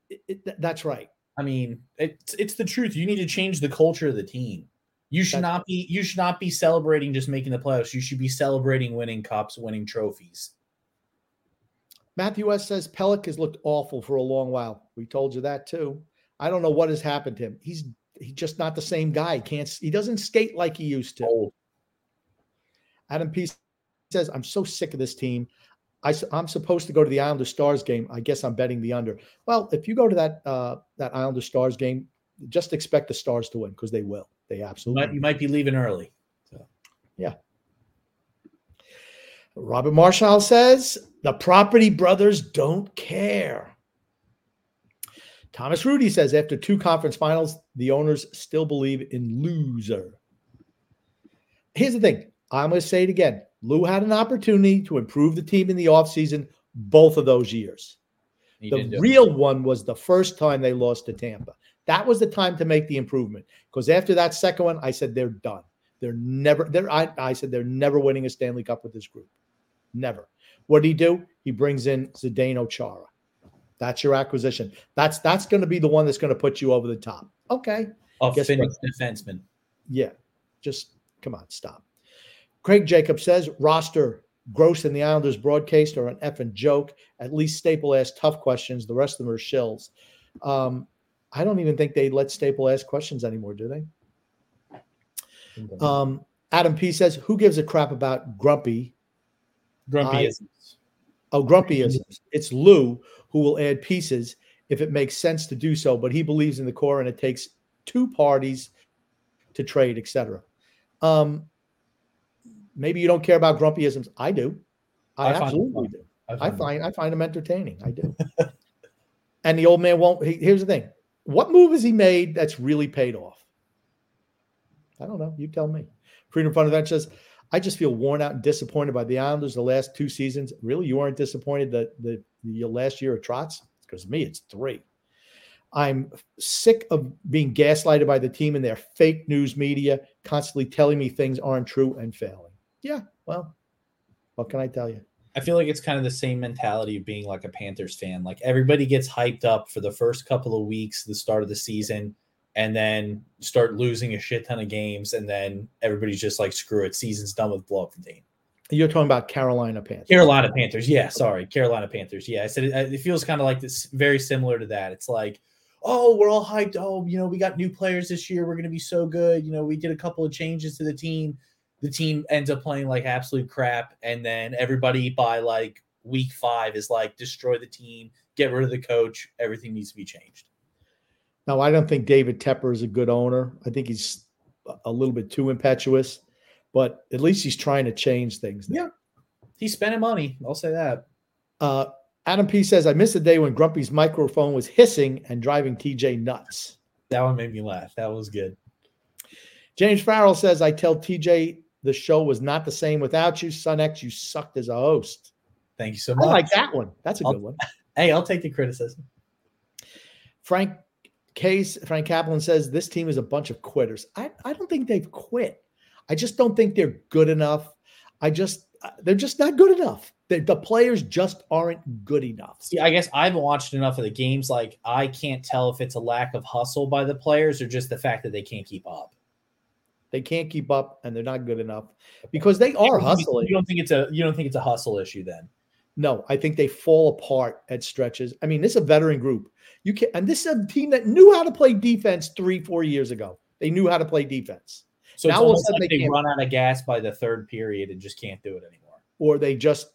It- it- th- that's right. I mean, it's it's the truth. You need to change the culture of the team. You should That's not be you should not be celebrating just making the playoffs. You should be celebrating winning cups, winning trophies. Matthew S says Pelech has looked awful for a long while. We told you that too. I don't know what has happened to him. He's he's just not the same guy. He Can't he doesn't skate like he used to. Adam P says, I'm so sick of this team. I, am supposed to go to the Islander Stars game. I guess I'm betting the under. Well, if you go to that uh, that Islander Stars game, just expect the Stars to win because they will. They You absolutely. might, you might be leaving early. So. Yeah. Robert Marshall says the property brothers don't care. Thomas Rudy says after two conference finals, the owners still believe in loser. Here's the thing I'm going to say it again. Lou had an opportunity to improve the team in the offseason both of those years. He the real one was the first time they lost to Tampa. That was the time to make the improvement. Because after that second one, I said they're done. They're never. They're. I, I said they're never winning a Stanley Cup with this group. Never. What did he do? He brings in Zdeno Chara. That's your acquisition. That's that's going to be the one that's going to put you over the top. Okay. a guess finished defenseman. Yeah. Just come on, stop. Craig Jacob says roster Gross and the Islanders broadcast are an effing joke. At least Staple asked tough questions. The rest of them are shills. Um, I don't even think they let Staple ask questions anymore, do they? Um, Adam P says, "Who gives a crap about Grumpy? Grumpy I- is Oh, Grumpy is. It's Lou who will add pieces if it makes sense to do so, but he believes in the core, and it takes two parties to trade, etc. Um, maybe you don't care about Grumpyisms. I do. I, I find them absolutely do. I I find find I find him entertaining. I do. and the old man won't. He, here's the thing: what move has he made that's really paid off? I don't know. You tell me. Freedom Fund Event says, I just feel worn out and disappointed by the Islanders the last two seasons. Really, you aren't disappointed that the, the last year of Trotz? Because me, it's three. I'm sick of being gaslighted by the team and their fake news media, constantly telling me things aren't true and failing. Yeah, well, what can I tell you? I feel like it's kind of the same mentality of being like a Panthers fan. Like everybody gets hyped up for the first couple of weeks, the start of the season, and then start losing a shit ton of games, and then everybody's just like, screw it, season's done with blow up the team. You're talking about Carolina Panthers. Carolina Panthers, yeah, sorry, Carolina Panthers. Yeah, I said it, it feels kind of like this, very similar to that. It's like, oh, we're all hyped. Oh, you know, we got new players this year. We're going to be so good. You know, we did a couple of changes to the team. The team ends up playing like absolute crap. And then everybody by like week five is like, destroy the team, get rid of the coach. Everything needs to be changed. Now, I don't think David Tepper is a good owner. I think he's a little bit too impetuous, but at least he's trying to change things. Yeah. He's spending money. I'll say that. Uh, Adam P says, I missed the day when Grumpy's microphone was hissing and driving TJ nuts. That one made me laugh. That was good. James Farrell says, I tell TJ the show was not the same without you. Son X, you sucked as a host. Thank you so much. I like that one. That's a I'll- good one. Hey, I'll take the criticism. Frank Case, Frank Kaplan says, This team is a bunch of quitters. I, I don't think they've quit. I just don't think they're good enough. I just, uh, they're just not good enough. The, the players just aren't good enough. See, I guess I haven't watched enough of the games. Like, I can't tell if it's a lack of hustle by the players or just the fact that they can't keep up. They can't keep up and they're not good enough because they are hustling. You don't think it's a you don't think it's a hustle issue then? No, I think they fall apart at stretches. I mean, this is a veteran group. You can, and this is a team that knew how to play defense three, four years ago. They knew how to play defense, So it's Now all of a sudden like they they run out of gas by the third period and just can't do it anymore. or they just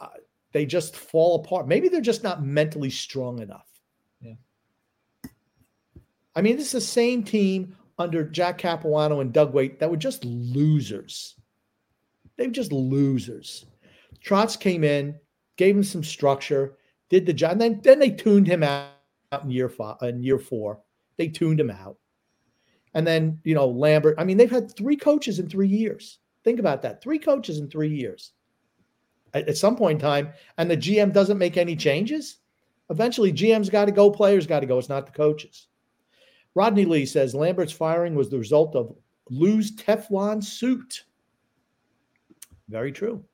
uh, they just fall apart. Maybe they're just not mentally strong enough. Yeah. I mean, this is the same team under Jack Capuano and Doug Weight that were just losers. They were just losers. Trotz came in, gave him some structure, did the job, and then then they tuned him out in year five, in year four. They tuned him out, and then you know Lambert. I mean, they've had three coaches in three years. Think about that: three coaches in three years. At, at some point in time, and the GM doesn't make any changes. Eventually, GM's got to go, players got to go. It's not the coaches. Rodney Lee says Lambert's firing was the result of Lou's Teflon suit. Very true.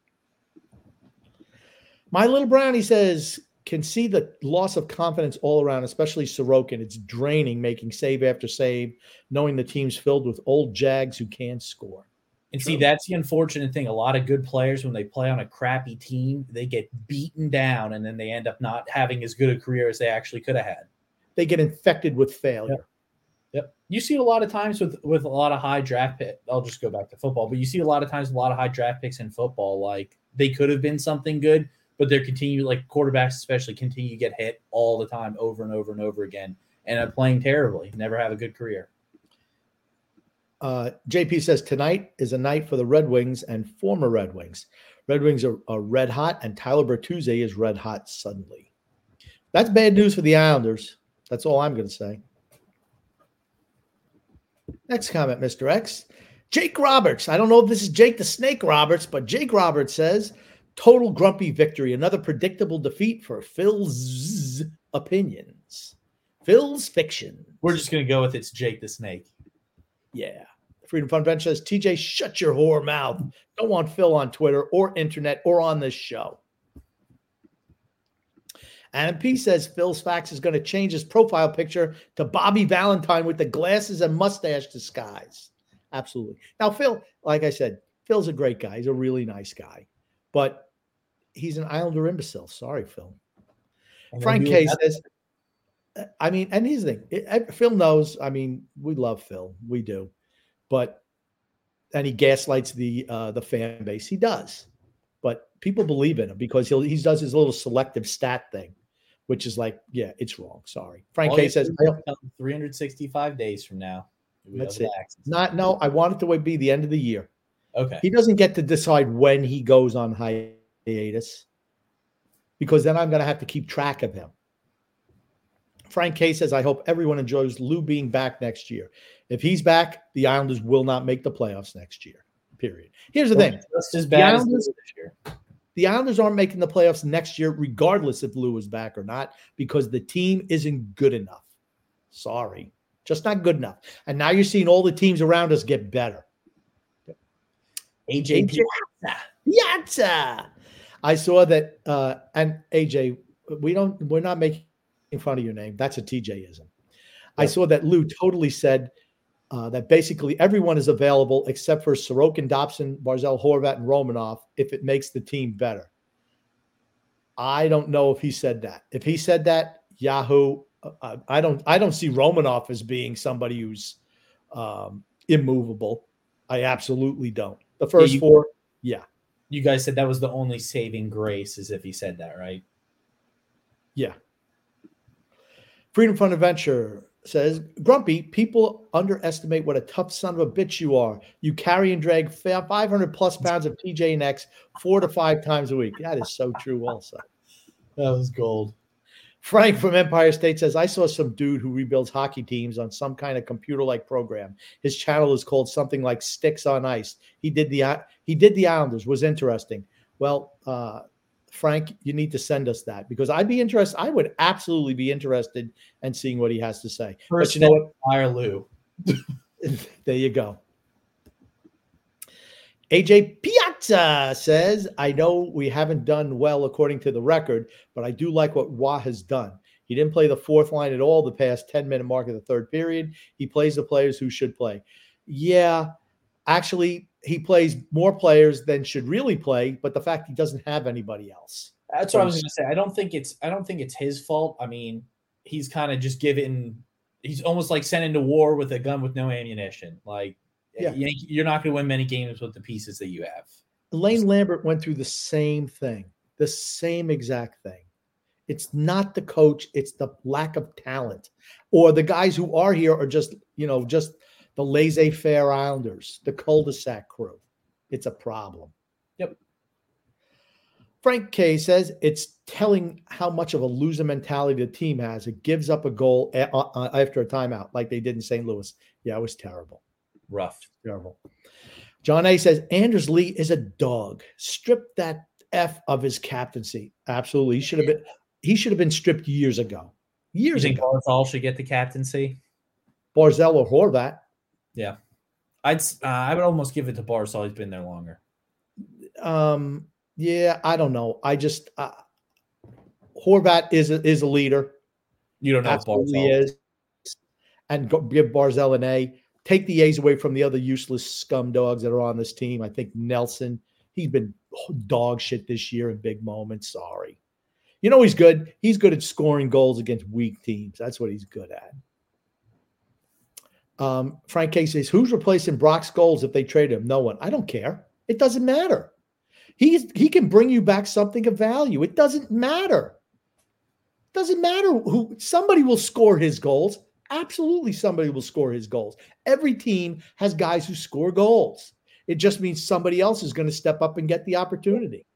My little brownie says can see the loss of confidence all around, especially Sorokin. It's draining making save after save, knowing the team's filled with old Jags who can't score. And see, that's the unfortunate thing. A lot of good players, when they play on a crappy team, they get beaten down and then they end up not having as good a career as they actually could have had. They get infected with failure. Yep. You see a lot of times with with a lot of high draft pick. I'll just go back to football, but you see a lot of times a lot of high draft picks in football. Like they could have been something good, but they're continue like quarterbacks especially continue to get hit all the time over and over and over again and are playing terribly, never have a good career. Uh, JP says tonight is a night for the Red Wings and former Red Wings. Red Wings are, are red hot, and Tyler Bertuzzi is red hot suddenly. That's bad news for the Islanders. That's all I'm going to say. Next comment, Mr. X. Jake Roberts. I don't know if this is Jake the Snake Roberts, but Jake Roberts says total grumpy victory. Another predictable defeat for Phil's opinions. Phil's fiction. We're just gonna go with it's Jake the Snake. Yeah. Freedom Fun Bench says, TJ, shut your whore mouth. Don't want Phil on Twitter or internet or on this show. Adam P says Phil's fax is going to change his profile picture to Bobby Valentine with the glasses and mustache disguise. Absolutely. Now, Phil, like I said, Phil's a great guy. He's a really nice guy, but he's an Islander imbecile. Sorry, Phil. Frank K says, I mean, and here's the thing it- Phil knows, I mean, we love Phil, we do, but, and he gaslights the, uh, the fan base. He does, people believe in him because he'll, he does his little selective stat thing, which is like, yeah, it's wrong. Sorry. Frank all K says, have I to don't, do is 365 days from now. that's it. Not, no, I want it to be the end of the year. Okay. He doesn't get to decide when he goes on hiatus because then I'm going to have to keep track of him. Frank K says, I hope everyone enjoys Lou being back next year. If he's back, the Islanders will not make the playoffs next year. Period. Here's the Well, thing Just as The bad as this year. The Islanders aren't making the playoffs next year, regardless if Lou is back or not, because the team isn't good enough. Sorry, just not good enough. And now you're seeing all the teams around us get better. AJ Piazza. Piazza. I saw that, uh, and AJ, we don't, we're not making fun of your name. That's a TJism. I saw that Lou totally said uh, that basically everyone is available except for Sorokin, Dobson, Barzal, Horvat, and Romanov if it makes the team better. I don't know if he said that. If he said that, Yahoo, uh, I don't. I don't see Romanov as being somebody who's um, immovable. I absolutely don't. The first Yeah, you- four, yeah, You guys said that was the only saving grace, as if he said that, right? yeah. Freedom Fund Adventure says, Grumpy, people underestimate what a tough son of a bitch you are. You carry and drag 500 plus pounds of PJ&X four to five times a week. That is so true, also. That was gold. Frank from Empire State says, I saw some dude who rebuilds hockey teams on some kind of computer like program. His channel is called something like Sticks on Ice. He did the he did the Islanders, was interesting. Well, uh, Frank, you need to send us that because I'd be interested. I would absolutely be interested in seeing what he has to say. First, but you know what? fire Lou. there you go. AJ Piazza says, I know we haven't done well according to the record, but I do like what Roy has done. He didn't play the fourth line at all the past 10 minute mark of the third period. He plays the players who should play. Yeah, actually, he plays more players than should really play, but the fact he doesn't have anybody else. That's what I was going to say. I don't think it's. I don't think it's his fault. I mean, he's kind of just given. He's almost like sent into war with a gun with no ammunition. Like, eh, Yeah. you- you're not going to win many games with the pieces that you have. Lane Lambert went through the same thing, the same exact thing. It's not the coach, it's the lack of talent. Or the guys who are here are just, you know, just the laissez faire Islanders, the cul de sac crew. It's a problem. Yep. Frank K says it's telling how much of a loser mentality the team has. It gives up a goal a- after a timeout, like they did in St. Louis. Yeah, it was terrible. Rough. Terrible. John A says Anders Lee is a dog. Strip that F of his captaincy. Absolutely. He should have been he should have been stripped years ago. You Years think ago. Barzal should get the captaincy? Barzal or Horvat. Yeah, I'd. Uh, I would almost give it to Barzal. He's been there longer. Um, yeah, I don't know. I just uh, Horvat is a, is a leader. You don't know Absolutely Barzal. is. And go, give Barzal an A. Take the A's away from the other useless scum dogs that are on this team. I think Nelson, he's been dog shit this year in big moments. Sorry. You know he's good. He's good at scoring goals against weak teams. That's what he's good at. Um, Frank K says, "Who's replacing Brock's goals if they trade him? No one. I don't care. It doesn't matter. He's he can bring you back something of value. It doesn't matter. It Doesn't matter who somebody will score his goals. Absolutely, somebody will score his goals. Every team has guys who score goals. It just means somebody else is going to step up and get the opportunity.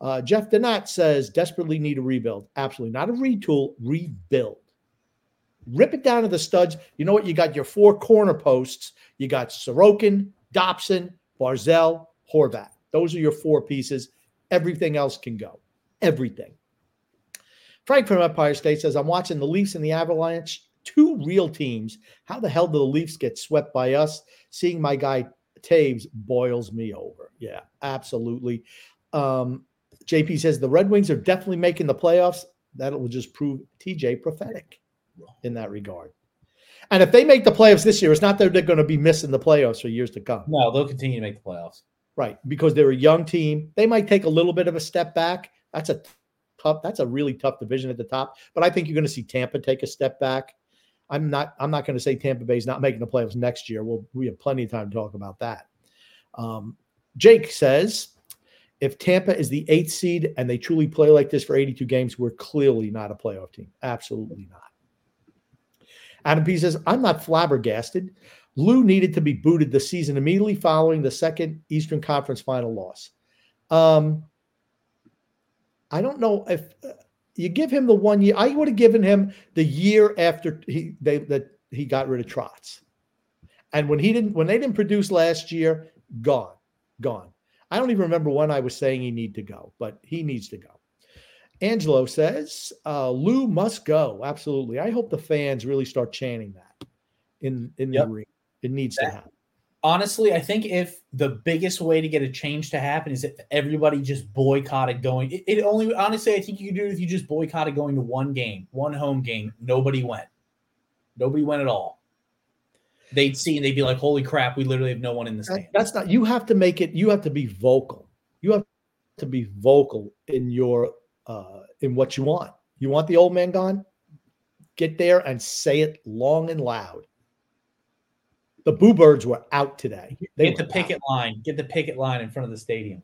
Uh, Jeff Donat says, desperately need a rebuild. Absolutely. Not a retool, rebuild. Rip it down to the studs. You know what? You got your four corner posts. You got Sorokin, Dobson, Barzal, Horvat. Those are your four pieces. Everything else can go. Everything. Frank from Empire State says, I'm watching the Leafs and the Avalanche, two real teams. How the hell do the Leafs get swept by us? Seeing my guy Toews boils me over. Yeah, absolutely. Um, JP says the Red Wings are definitely making the playoffs. That will just prove TJ prophetic in that regard. And if they make the playoffs this year, it's not that they're going to be missing the playoffs for years to come. No, they'll continue to make the playoffs. Right. Because they're a young team. They might take a little bit of a step back. That's a tough, that's a really tough division at the top. But I think you're going to see Tampa take a step back. I'm not I'm not going to say Tampa Bay's not making the playoffs next year. We'll we have plenty of time to talk about that. Um, Jake says if Tampa is the eighth seed and they truly play like this for 82 games, we're clearly not a playoff team. Absolutely not. Adam P says, I'm not flabbergasted. Lou needed to be booted the season immediately following the second Eastern Conference final loss. Um, I don't know if uh, you give him the one year. I would have given him the year after he they that he got rid of Trotz, and when he didn't when they didn't produce last year, gone, gone. I don't even remember when I was saying he need to go, but he needs to go. Angelo says uh, Lou must go. Absolutely. I hope the fans really start chanting that in in Yep. the arena. It needs to happen. honestly, I think if the biggest way to get a change to happen is if everybody just boycotted going, it, it only honestly, I think you could do it if you just boycotted going to one game, one home game. Nobody went. Nobody went at all. They'd see and they'd be like, "Holy crap, we literally have no one in the That- That's not. You have to make it. You have to be vocal. You have to be vocal in your uh in what you want. You want the old man gone? Get there and say it long and loud. The Boo Birds were out today. They Get the picket out. line. Get the picket line in front of the stadium.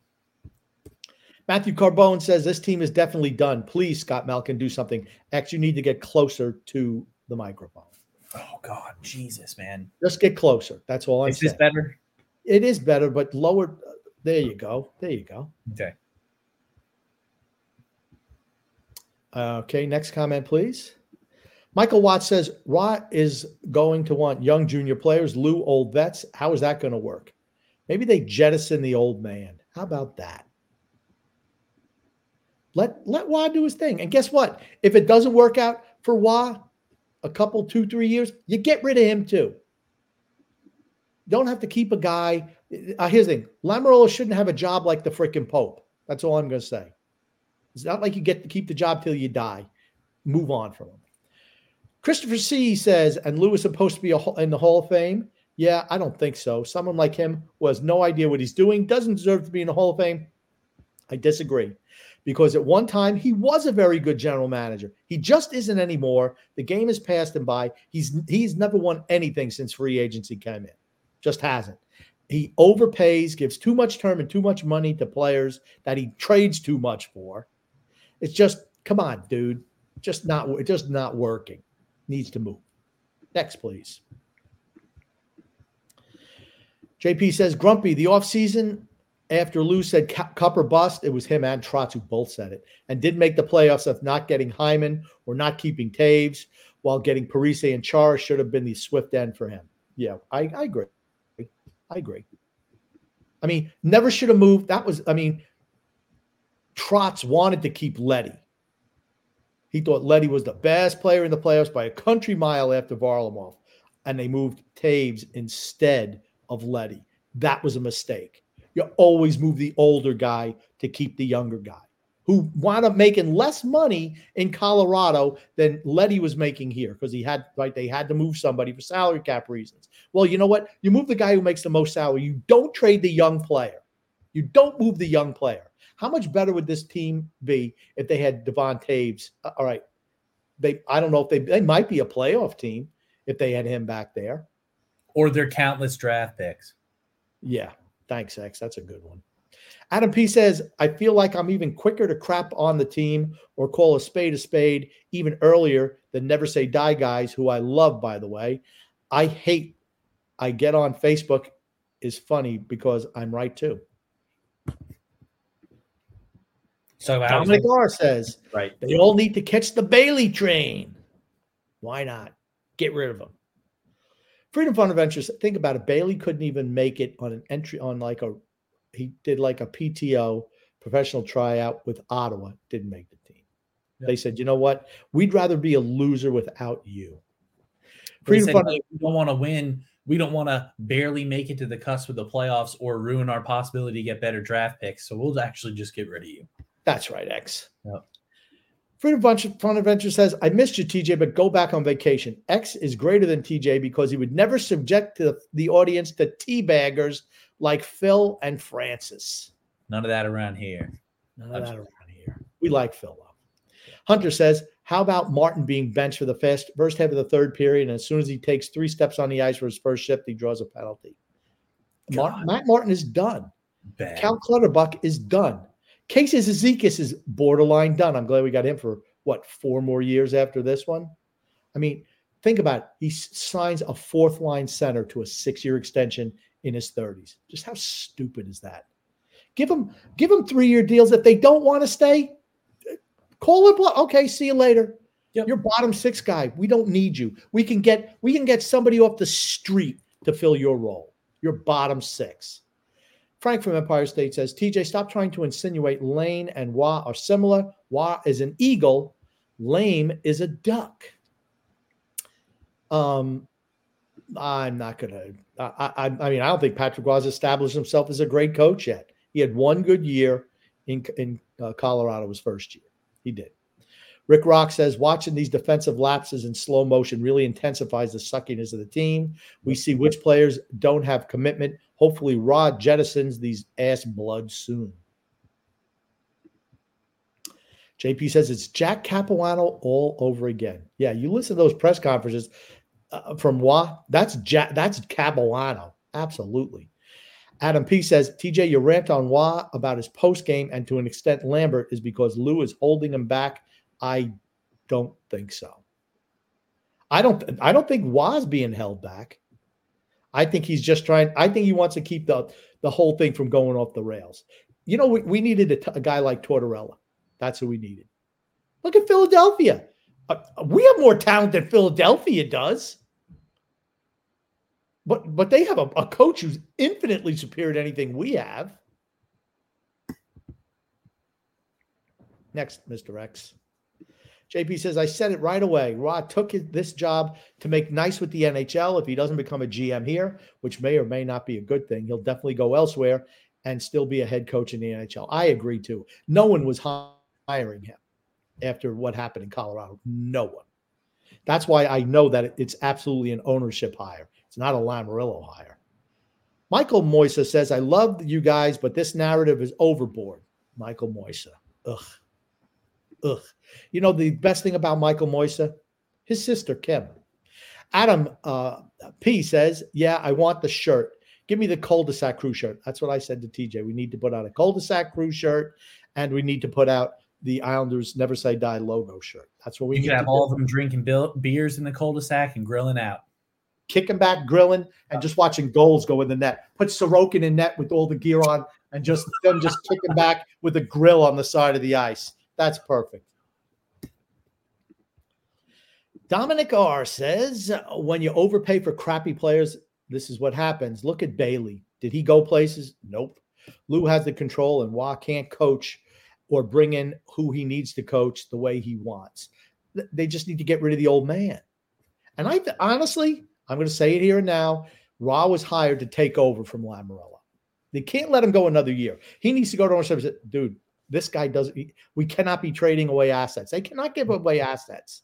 Matthew Carbone says this team is definitely done. Please, Scott Malkin, do something. X, you need to get closer to the microphone. Oh God, Jesus, man! Just get closer. That's all I'm Is this better? It is better, but lower. There you go. There you go. Okay. Okay, next comment, please. Michael Watts says Rot is going to want young junior players, Lou old vets. How is that going to work? Maybe they jettison the old man. How about that? Let let Roy do his thing. And guess what? If it doesn't work out for Roy, a couple, two, three years, you get rid of him too. Don't have to keep a guy. Uh, here's the thing: Lamoriello shouldn't have a job like the freaking Pope. That's all I'm going to say. It's not like you get to keep the job till you die. Move on from him. Christopher C says, and Lou is supposed to be in the Hall of Fame. Yeah, I don't think so. Someone like him who has no idea what he's doing doesn't deserve to be in the Hall of Fame. I disagree because at one time he was a very good general manager. He just isn't anymore. The game has passed him by. He's he's never won anything since free agency came in. Just hasn't. He overpays, gives too much term and too much money to players that he trades too much for. It's just come on, dude. Just not it's just not working. Needs to move. Next, please. JP says Grumpy, the offseason after Lou said Cu- Cup or bust, it was him and Trotz who both said it, and did make the playoffs of not getting Hyman or not keeping Toews, while getting Parise and Char should have been the swift end for him. Yeah, I, I agree. I agree. I mean, never should have moved. That was, I mean, Trotz wanted to keep Leddy. He thought Leddy was the best player in the playoffs by a country mile after Varlamov, and they moved Toews instead of Leddy. That was a mistake. You always move the older guy to keep the younger guy who wound up making less money in Colorado than Leddy was making here because he had right they had to move somebody for salary cap reasons. Well, you know what? You move the guy who makes the most salary. You don't trade the young player. You don't move the young player. How much better would this team be if they had Devon Toews? Uh, All right, they I don't know if they they might be a playoff team if they had him back there. Or their countless draft picks. Yeah, thanks, X. That's a good one. Adam P says, I feel like I'm even quicker to crap on the team or call a spade a spade even earlier than never say die guys, who I love, by the way. I hate, I get on Facebook is funny because I'm right too. So Dominic R says, right. they all need to catch the Bailey train. Why not? Get rid of them. Freedom Fund Adventures, think about it. Bailey couldn't even make it on an entry on like a he did like a PTO professional tryout with Ottawa, didn't make the team. They said, you know what? We'd rather be a loser without you. Freedom said, Fund "Hey, we don't want to win. We don't want to barely make it to the cusp of the playoffs or ruin our possibility to get better draft picks. So we'll actually just get rid of you. That's right, X. Yep. Freedom Fun Fun Adventure says, I missed you, TJ, but go back on vacation. X is greater than TJ because he would never subject to the audience to teabaggers like Phil and Francis. None of that around here. None of that around here. We like Phil, though. Hunter says, How about Martin being benched for the first, first half of the third period? And as soon as he takes three steps on the ice for his first shift, he draws a penalty. Mar- Matt Martin is done. Bad. Cal Clutterbuck is done. Casey Cizikas is borderline done. I'm glad we got him for what four more years after this one. I mean, think about it. He signs a fourth line center to a six year extension in his 30s. Just how stupid is that? Give them give them three year deals. If they don't want to stay, call it. bluff. Okay, see you later. You're bottom six guy. We don't need you. We can get we can get somebody off the street to fill your role. You're bottom six. Frank from Empire State says, TJ, stop trying to insinuate Lane and Roy are similar. Roy is an eagle, Lame is a duck. Um, I'm not gonna. I, I, I mean, I don't think Patrick Roy Roy's established himself as a great coach yet. He had one good year in in uh, Colorado his first year. He did. Rick Rock says watching these defensive lapses in slow motion really intensifies the suckiness of the team. We see which players don't have commitment. Hopefully, Rod jettisons these ass bloods soon. JP says it's Jack Capuano all over again. Yeah, you listen to those press conferences uh, from Roy. That's Jack. That's Capuano. Absolutely. Adam P says, TJ, your rant on Roy about his post game and to an extent Lambert is because Lou is holding him back. I don't think so. I don't. I don't think Roy's being held back. I think he's just trying. I think he wants to keep the the whole thing from going off the rails. You know, we, we needed a, t- a guy like Tortorella. That's who we needed. Look at Philadelphia. Uh, we have more talent than Philadelphia does. But but they have a, a coach who's infinitely superior to anything we have. Next, Mr. X. JP says, I said it right away. Roy took his, this job to make nice with the NHL. If he doesn't become a GM here, which may or may not be a good thing, he'll definitely go elsewhere and still be a head coach in the NHL. I agree too. No one was hiring him after what happened in Colorado. No one. That's why I know that it's absolutely an ownership hire. It's not a Lamoriello hire. Michael Moisa says, I love you guys, but this narrative is overboard. Michael Moisa. Ugh. Ugh. You know, the best thing about Michael Moisa? His sister, Kim. Adam uh, P says, Yeah, I want the shirt. Give me the cul-de-sac crew shirt. That's what I said to TJ. We need to put out a cul-de-sac crew shirt, and we need to put out the Islanders Never Say Die logo shirt. That's what we You need could have all do. of them drinking beers in the cul-de-sac and grilling out. kicking back, grilling, and just watching goals go in the net. Put Sorokin in net with all the gear on, and just them just kicking back with a grill on the side of the ice. That's perfect. Dominic R says, when you overpay for crappy players, this is what happens. Look at Bailey. Did he go places? Nope. Lou has the control, and Roy can't coach or bring in who he needs to coach the way he wants. They just need to get rid of the old man. And I th- honestly, I'm going to say it here and now. Roy was hired to take over from Lamoriello. They can't let him go another year. He needs to go to ownership dude, this guy doesn't. We cannot be trading away assets. They cannot give away assets.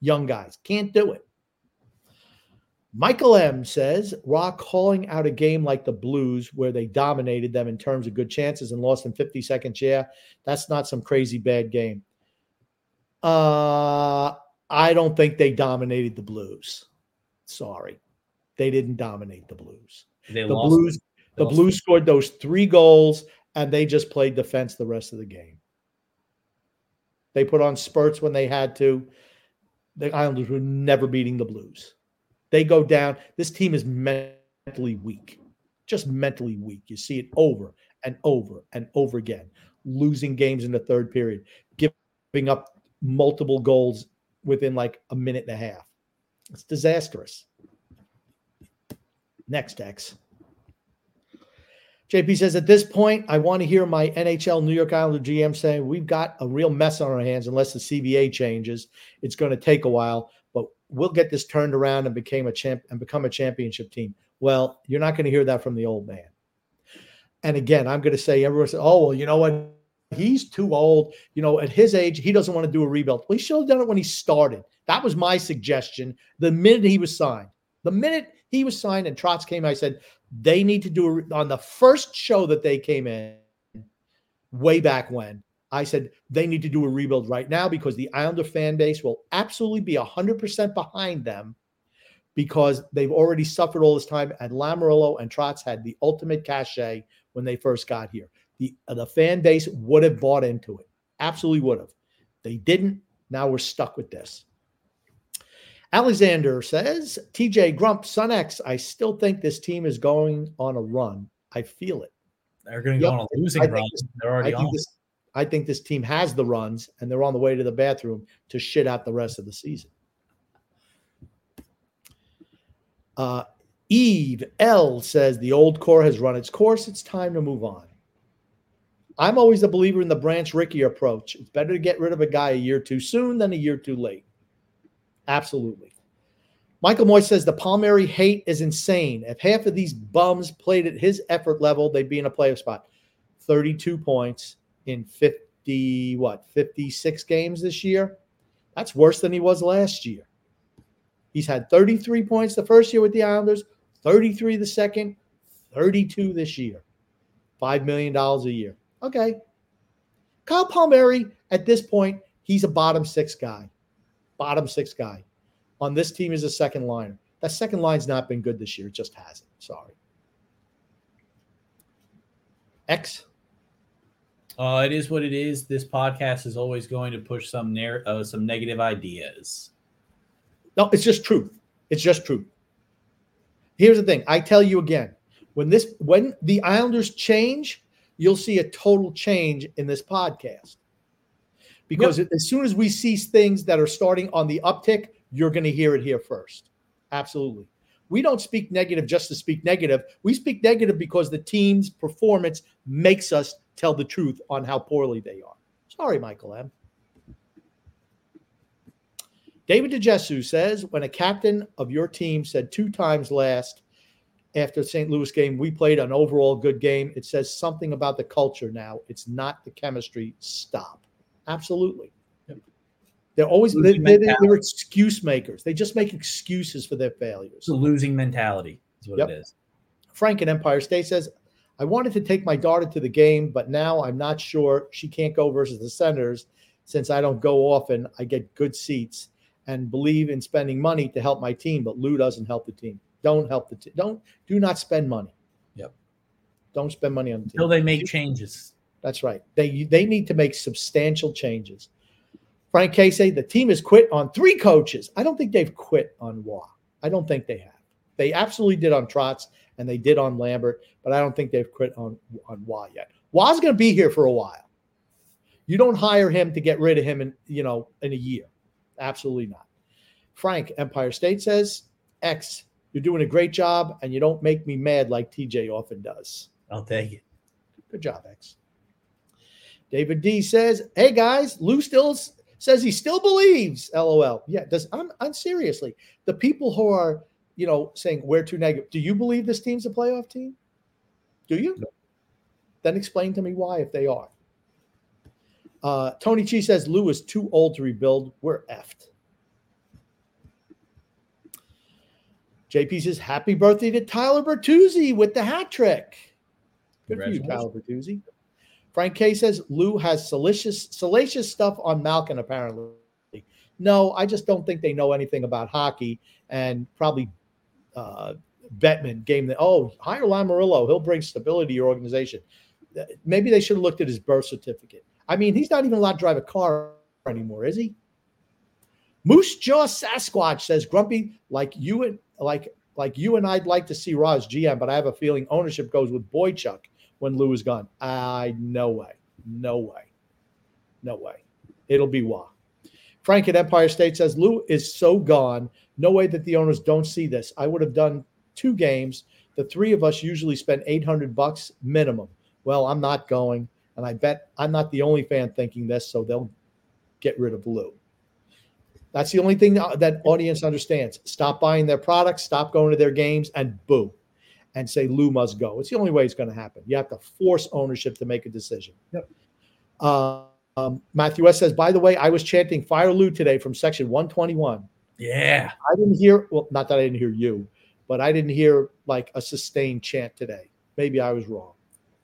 Young guys can't do it. Michael M says Roy calling out a game like the Blues where they dominated them in terms of good chances and lost in 50 seconds. Yeah, that's not some crazy bad game. Uh, I don't think they dominated the Blues. Sorry, they didn't dominate the Blues. They the. Blues, the. Blues scored those three goals and they just played defense the rest of the game. They put on spurts when they had to. The Islanders were never beating the Blues. They go down. This team is mentally weak, just mentally weak. You see it over and over and over again, losing games in the third period, giving up multiple goals within like a minute and a half. It's disastrous. Next, X. JP says, at this point, I want to hear my NHL New York Islander GM saying we've got a real mess on our hands unless the CBA changes. It's going to take a while, but we'll get this turned around and became a champ and become a championship team. Well, you're not going to hear that from the old man. And again, I'm going to say everyone says, oh, well, you know what? He's too old. You know, at his age, he doesn't want to do a rebuild. Well, he should have done it when he started. That was my suggestion. The minute he was signed, the minute he was signed and Trotz came, I said, they need to do a, on the first show that they came in way back when. I said they need to do a rebuild right now because the Islander fan base will absolutely be 100% behind them because they've already suffered all this time. And Lamoriello and Trotz had the ultimate cachet when they first got here. The, uh, the fan base would have bought into it, absolutely would have. They didn't. Now we're stuck with this. Alexander says, TJ Grump, Son X, I still think this team is going on a run. I feel it. They're going to Yep. go on a losing I run. this- They're I already think on. this I think this team has the runs and they're on the way to the bathroom to shit out the rest of the season. Uh Eve L says the old core has run its course. It's time to move on. I'm always a believer in the Branch Rickey approach. It's better to get rid of a guy a year too soon than a year too late. Absolutely. Michael Moy says the Palmieri hate is insane. If half of these bums played at his effort level, they'd be in a playoff spot. 32 points in 50, what, 56 games this year? That's worse than he was last year. He's had 33 points the first year with the Islanders, 33 the second, 32 this year. $5 million a year. Okay. Kyle Palmieri, at this point, he's a bottom six guy. Bottom six guy. On this team is a second liner. That second line's not been good this year. It just hasn't. Sorry. X. Uh, it is what it is. This podcast is always going to push some narr- uh, some negative ideas. No, it's just truth. It's just truth. Here's the thing. I tell you again, when this when the Islanders change, you'll see a total change in this podcast. Because yep. as soon as we see things that are starting on the uptick, you're going to hear it here first. Absolutely. We don't speak negative just to speak negative. We speak negative because the team's performance makes us tell the truth on how poorly they are. Sorry, Michael M. David DeJesu says when a captain of your team said two times last after the St. Louis game, we played an overall good game, it says something about the culture now. It's not the chemistry. Stop. Absolutely. They're always they're, they're, they're, excuse makers. They just make excuses for their failures. It's a losing mentality is what yep. it is. Frank in Empire State says, I wanted to take my daughter to the game, but now I'm not sure she can't go versus the Senators since I don't go often. I get good seats and believe in spending money to help my team, but Lou doesn't help the team. Don't help the team. Don't do not spend money. Yep. Don't spend money on the team. Until they make changes. That's right. They they need to make substantial changes. Frank Casey, the team has quit on three coaches. I don't think they've quit on Roy. I don't think they have. They absolutely did on Trotz and they did on Lambert, but I don't think they've quit on on Roy yet. Roy's going to be here for a while. You don't hire him to get rid of him in you know in a year. Absolutely not. Frank Empire State says X. You're doing a great job, and you don't make me mad like TJ often does. I'll take it. Good job, X. David D says, "Hey guys, Lou still says he still believes." LOL. Yeah, does I'm, I'm seriously the people who are you know saying we're too negative. Do you believe this team's a playoff team? Do you? No. Then explain to me why if they are. Uh, Tony Chi says Lou is too old to rebuild. We're effed. JP says happy birthday to Tyler Bertuzzi with the hat trick. Good for you, Tyler Bertuzzi. Frank K says Lou has salacious, salacious stuff on Malkin, apparently. No, I just don't think they know anything about hockey and probably uh, Bettman game that, oh, hire Lamoriello. He'll bring stability to your organization. Maybe they should have looked at his birth certificate. I mean, he's not even allowed to drive a car anymore, is he? Moose Jaw Sasquatch says, Grumpy, like you and like like you and I'd like to see Roz GM, but I have a feeling ownership goes with Boychuk when Lou is gone. I no way, no way, no way. It'll be Roy. Frank at Empire State says Lou is so gone. No way that the owners don't see this. I would have done two games. The three of us usually spend 800 bucks minimum. Well, I'm not going. And I bet I'm not the only fan thinking this, so they'll get rid of Lou. That's the only thing that audience understands. Stop buying their products, stop going to their games, and boo, and say Lou must go. It's the only way it's going to happen. You have to force ownership to make a decision. Yep. Uh, um, Matthew S says, by the way, I was chanting Fire Lou today from section 121. Yeah. I didn't hear, well, not that I didn't hear you, but I didn't hear like a sustained chant today. Maybe I was wrong.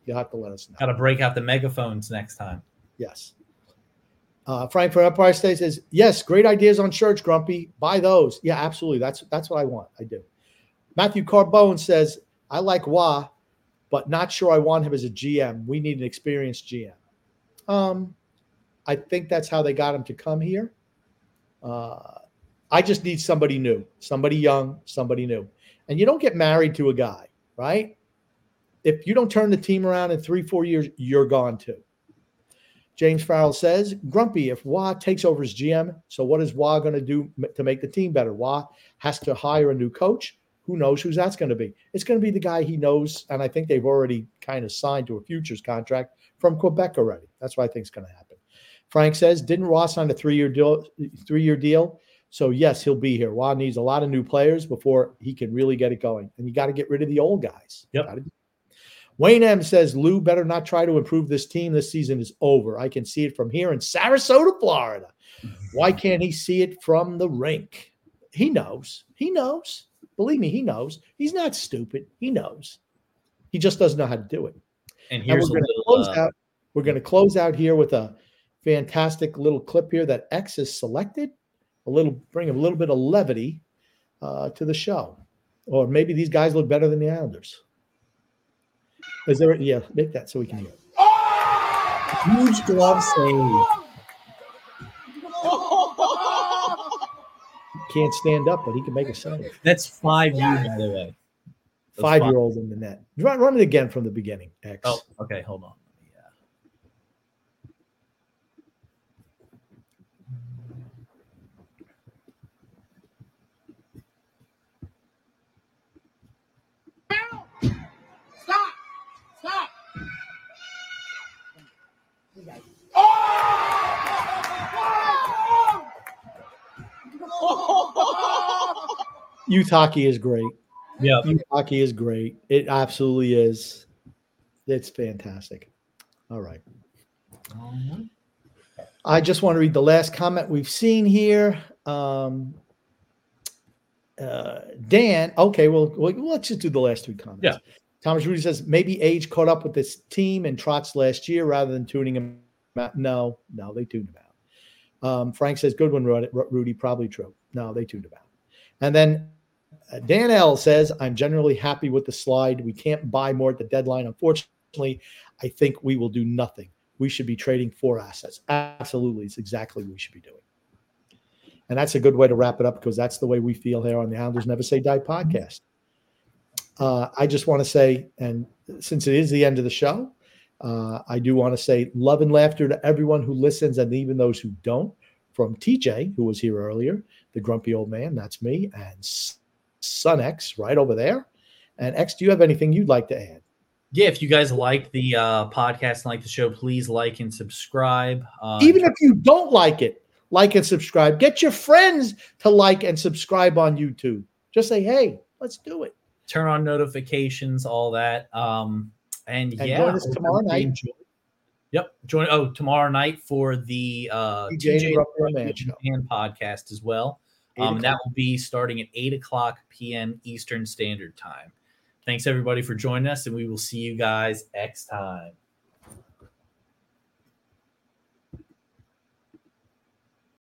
You'll have to let us know. Got to break out the megaphones next time. Yes. Uh, Frank from Empire State says, "Yes, great ideas on shirts, Grumpy. Buy those. Yeah, absolutely. That's that's what I want. I do." Matthew Carbone says, "I like Roy, but not sure I want him as a GM. We need an experienced GM." Um, I think that's how they got him to come here. Uh, I just need somebody new, somebody young, somebody new. And you don't get married to a guy, right? if you don't turn the team around in three, four years, you're gone too. James Farrell says, Grumpy, if Roy takes over as GM, so what is Roy going to do to make the team better? Roy has to hire a new coach Who knows who's that's going to be? It's going to be the guy he knows, and I think they've already kind of signed to a futures contract from Quebec already. That's what I think is going to happen. Frank says, didn't Ross sign a three-year deal? Three-year deal. So yes, he'll be here. Juan needs a lot of new players before he can really get it going, and you got to get rid of the old guys. Yep. Gotta- Wayne M says Lou better not try to improve this team. This season is over. I can see it from here in Sarasota, Florida. Why can't he see it from the rink? He knows. He knows. Believe me, he knows. He's not stupid. He knows. He just doesn't know how to do it. And And we're going to little, close uh, out. We're going to close out here with a fantastic little clip here that X has selected. A little bring a little bit of levity uh, to the show, or maybe these guys look better than the Islanders. Is there? Yeah, make that so we can hear. Huge glove save. Can't stand up, but he can make a save. That's five U, by the way. That's Five year old in the net. Run, run it again from the beginning. X. Oh, okay. Hold on. Yeah. Stop! Stop! Youth hockey is great. Yeah. Youth hockey is great. It absolutely is. It's fantastic. All right. I just want to read the last comment we've seen here. Um, uh, Dan, okay, well, well, let's just do the last three comments. Yeah. Thomas Rudy says maybe age caught up with this team and Trotz last year rather than tuning him out. No, no, they tuned him out. Um, Frank says good one, Rudy, Rudy. Probably true. No, they tuned him out. And then Dan L says, I'm generally happy with the slide. We can't buy more at the deadline. Unfortunately, I think we will do nothing. We should be trading for assets. Absolutely. It's exactly what we should be doing. And that's a good way to wrap it up because that's the way we feel here on the Islanders Never Say Die podcast. Uh, I just want to say, and since it is the end of the show, uh, I do want to say love and laughter to everyone who listens and even those who don't. From TJ, who was here earlier, the grumpy old man, that's me, and Son X right over there. And X, do you have anything you'd like to add? Yeah, if you guys like the uh, podcast and like the show, please like and subscribe. Uh, Even if you don't like it, like and subscribe. Get your friends to like and subscribe on YouTube. Just say, hey, let's do it. turn on notifications, all that. Um, and, And yeah, join us tomorrow night. enjoy- Yep, join. Oh, tomorrow night for the uh, TJ TJ and the Rubber Man Show. and podcast as well. Um, that will be starting at eight o'clock p.m. Eastern Standard Time. Thanks everybody for joining us, and we will see you guys next time.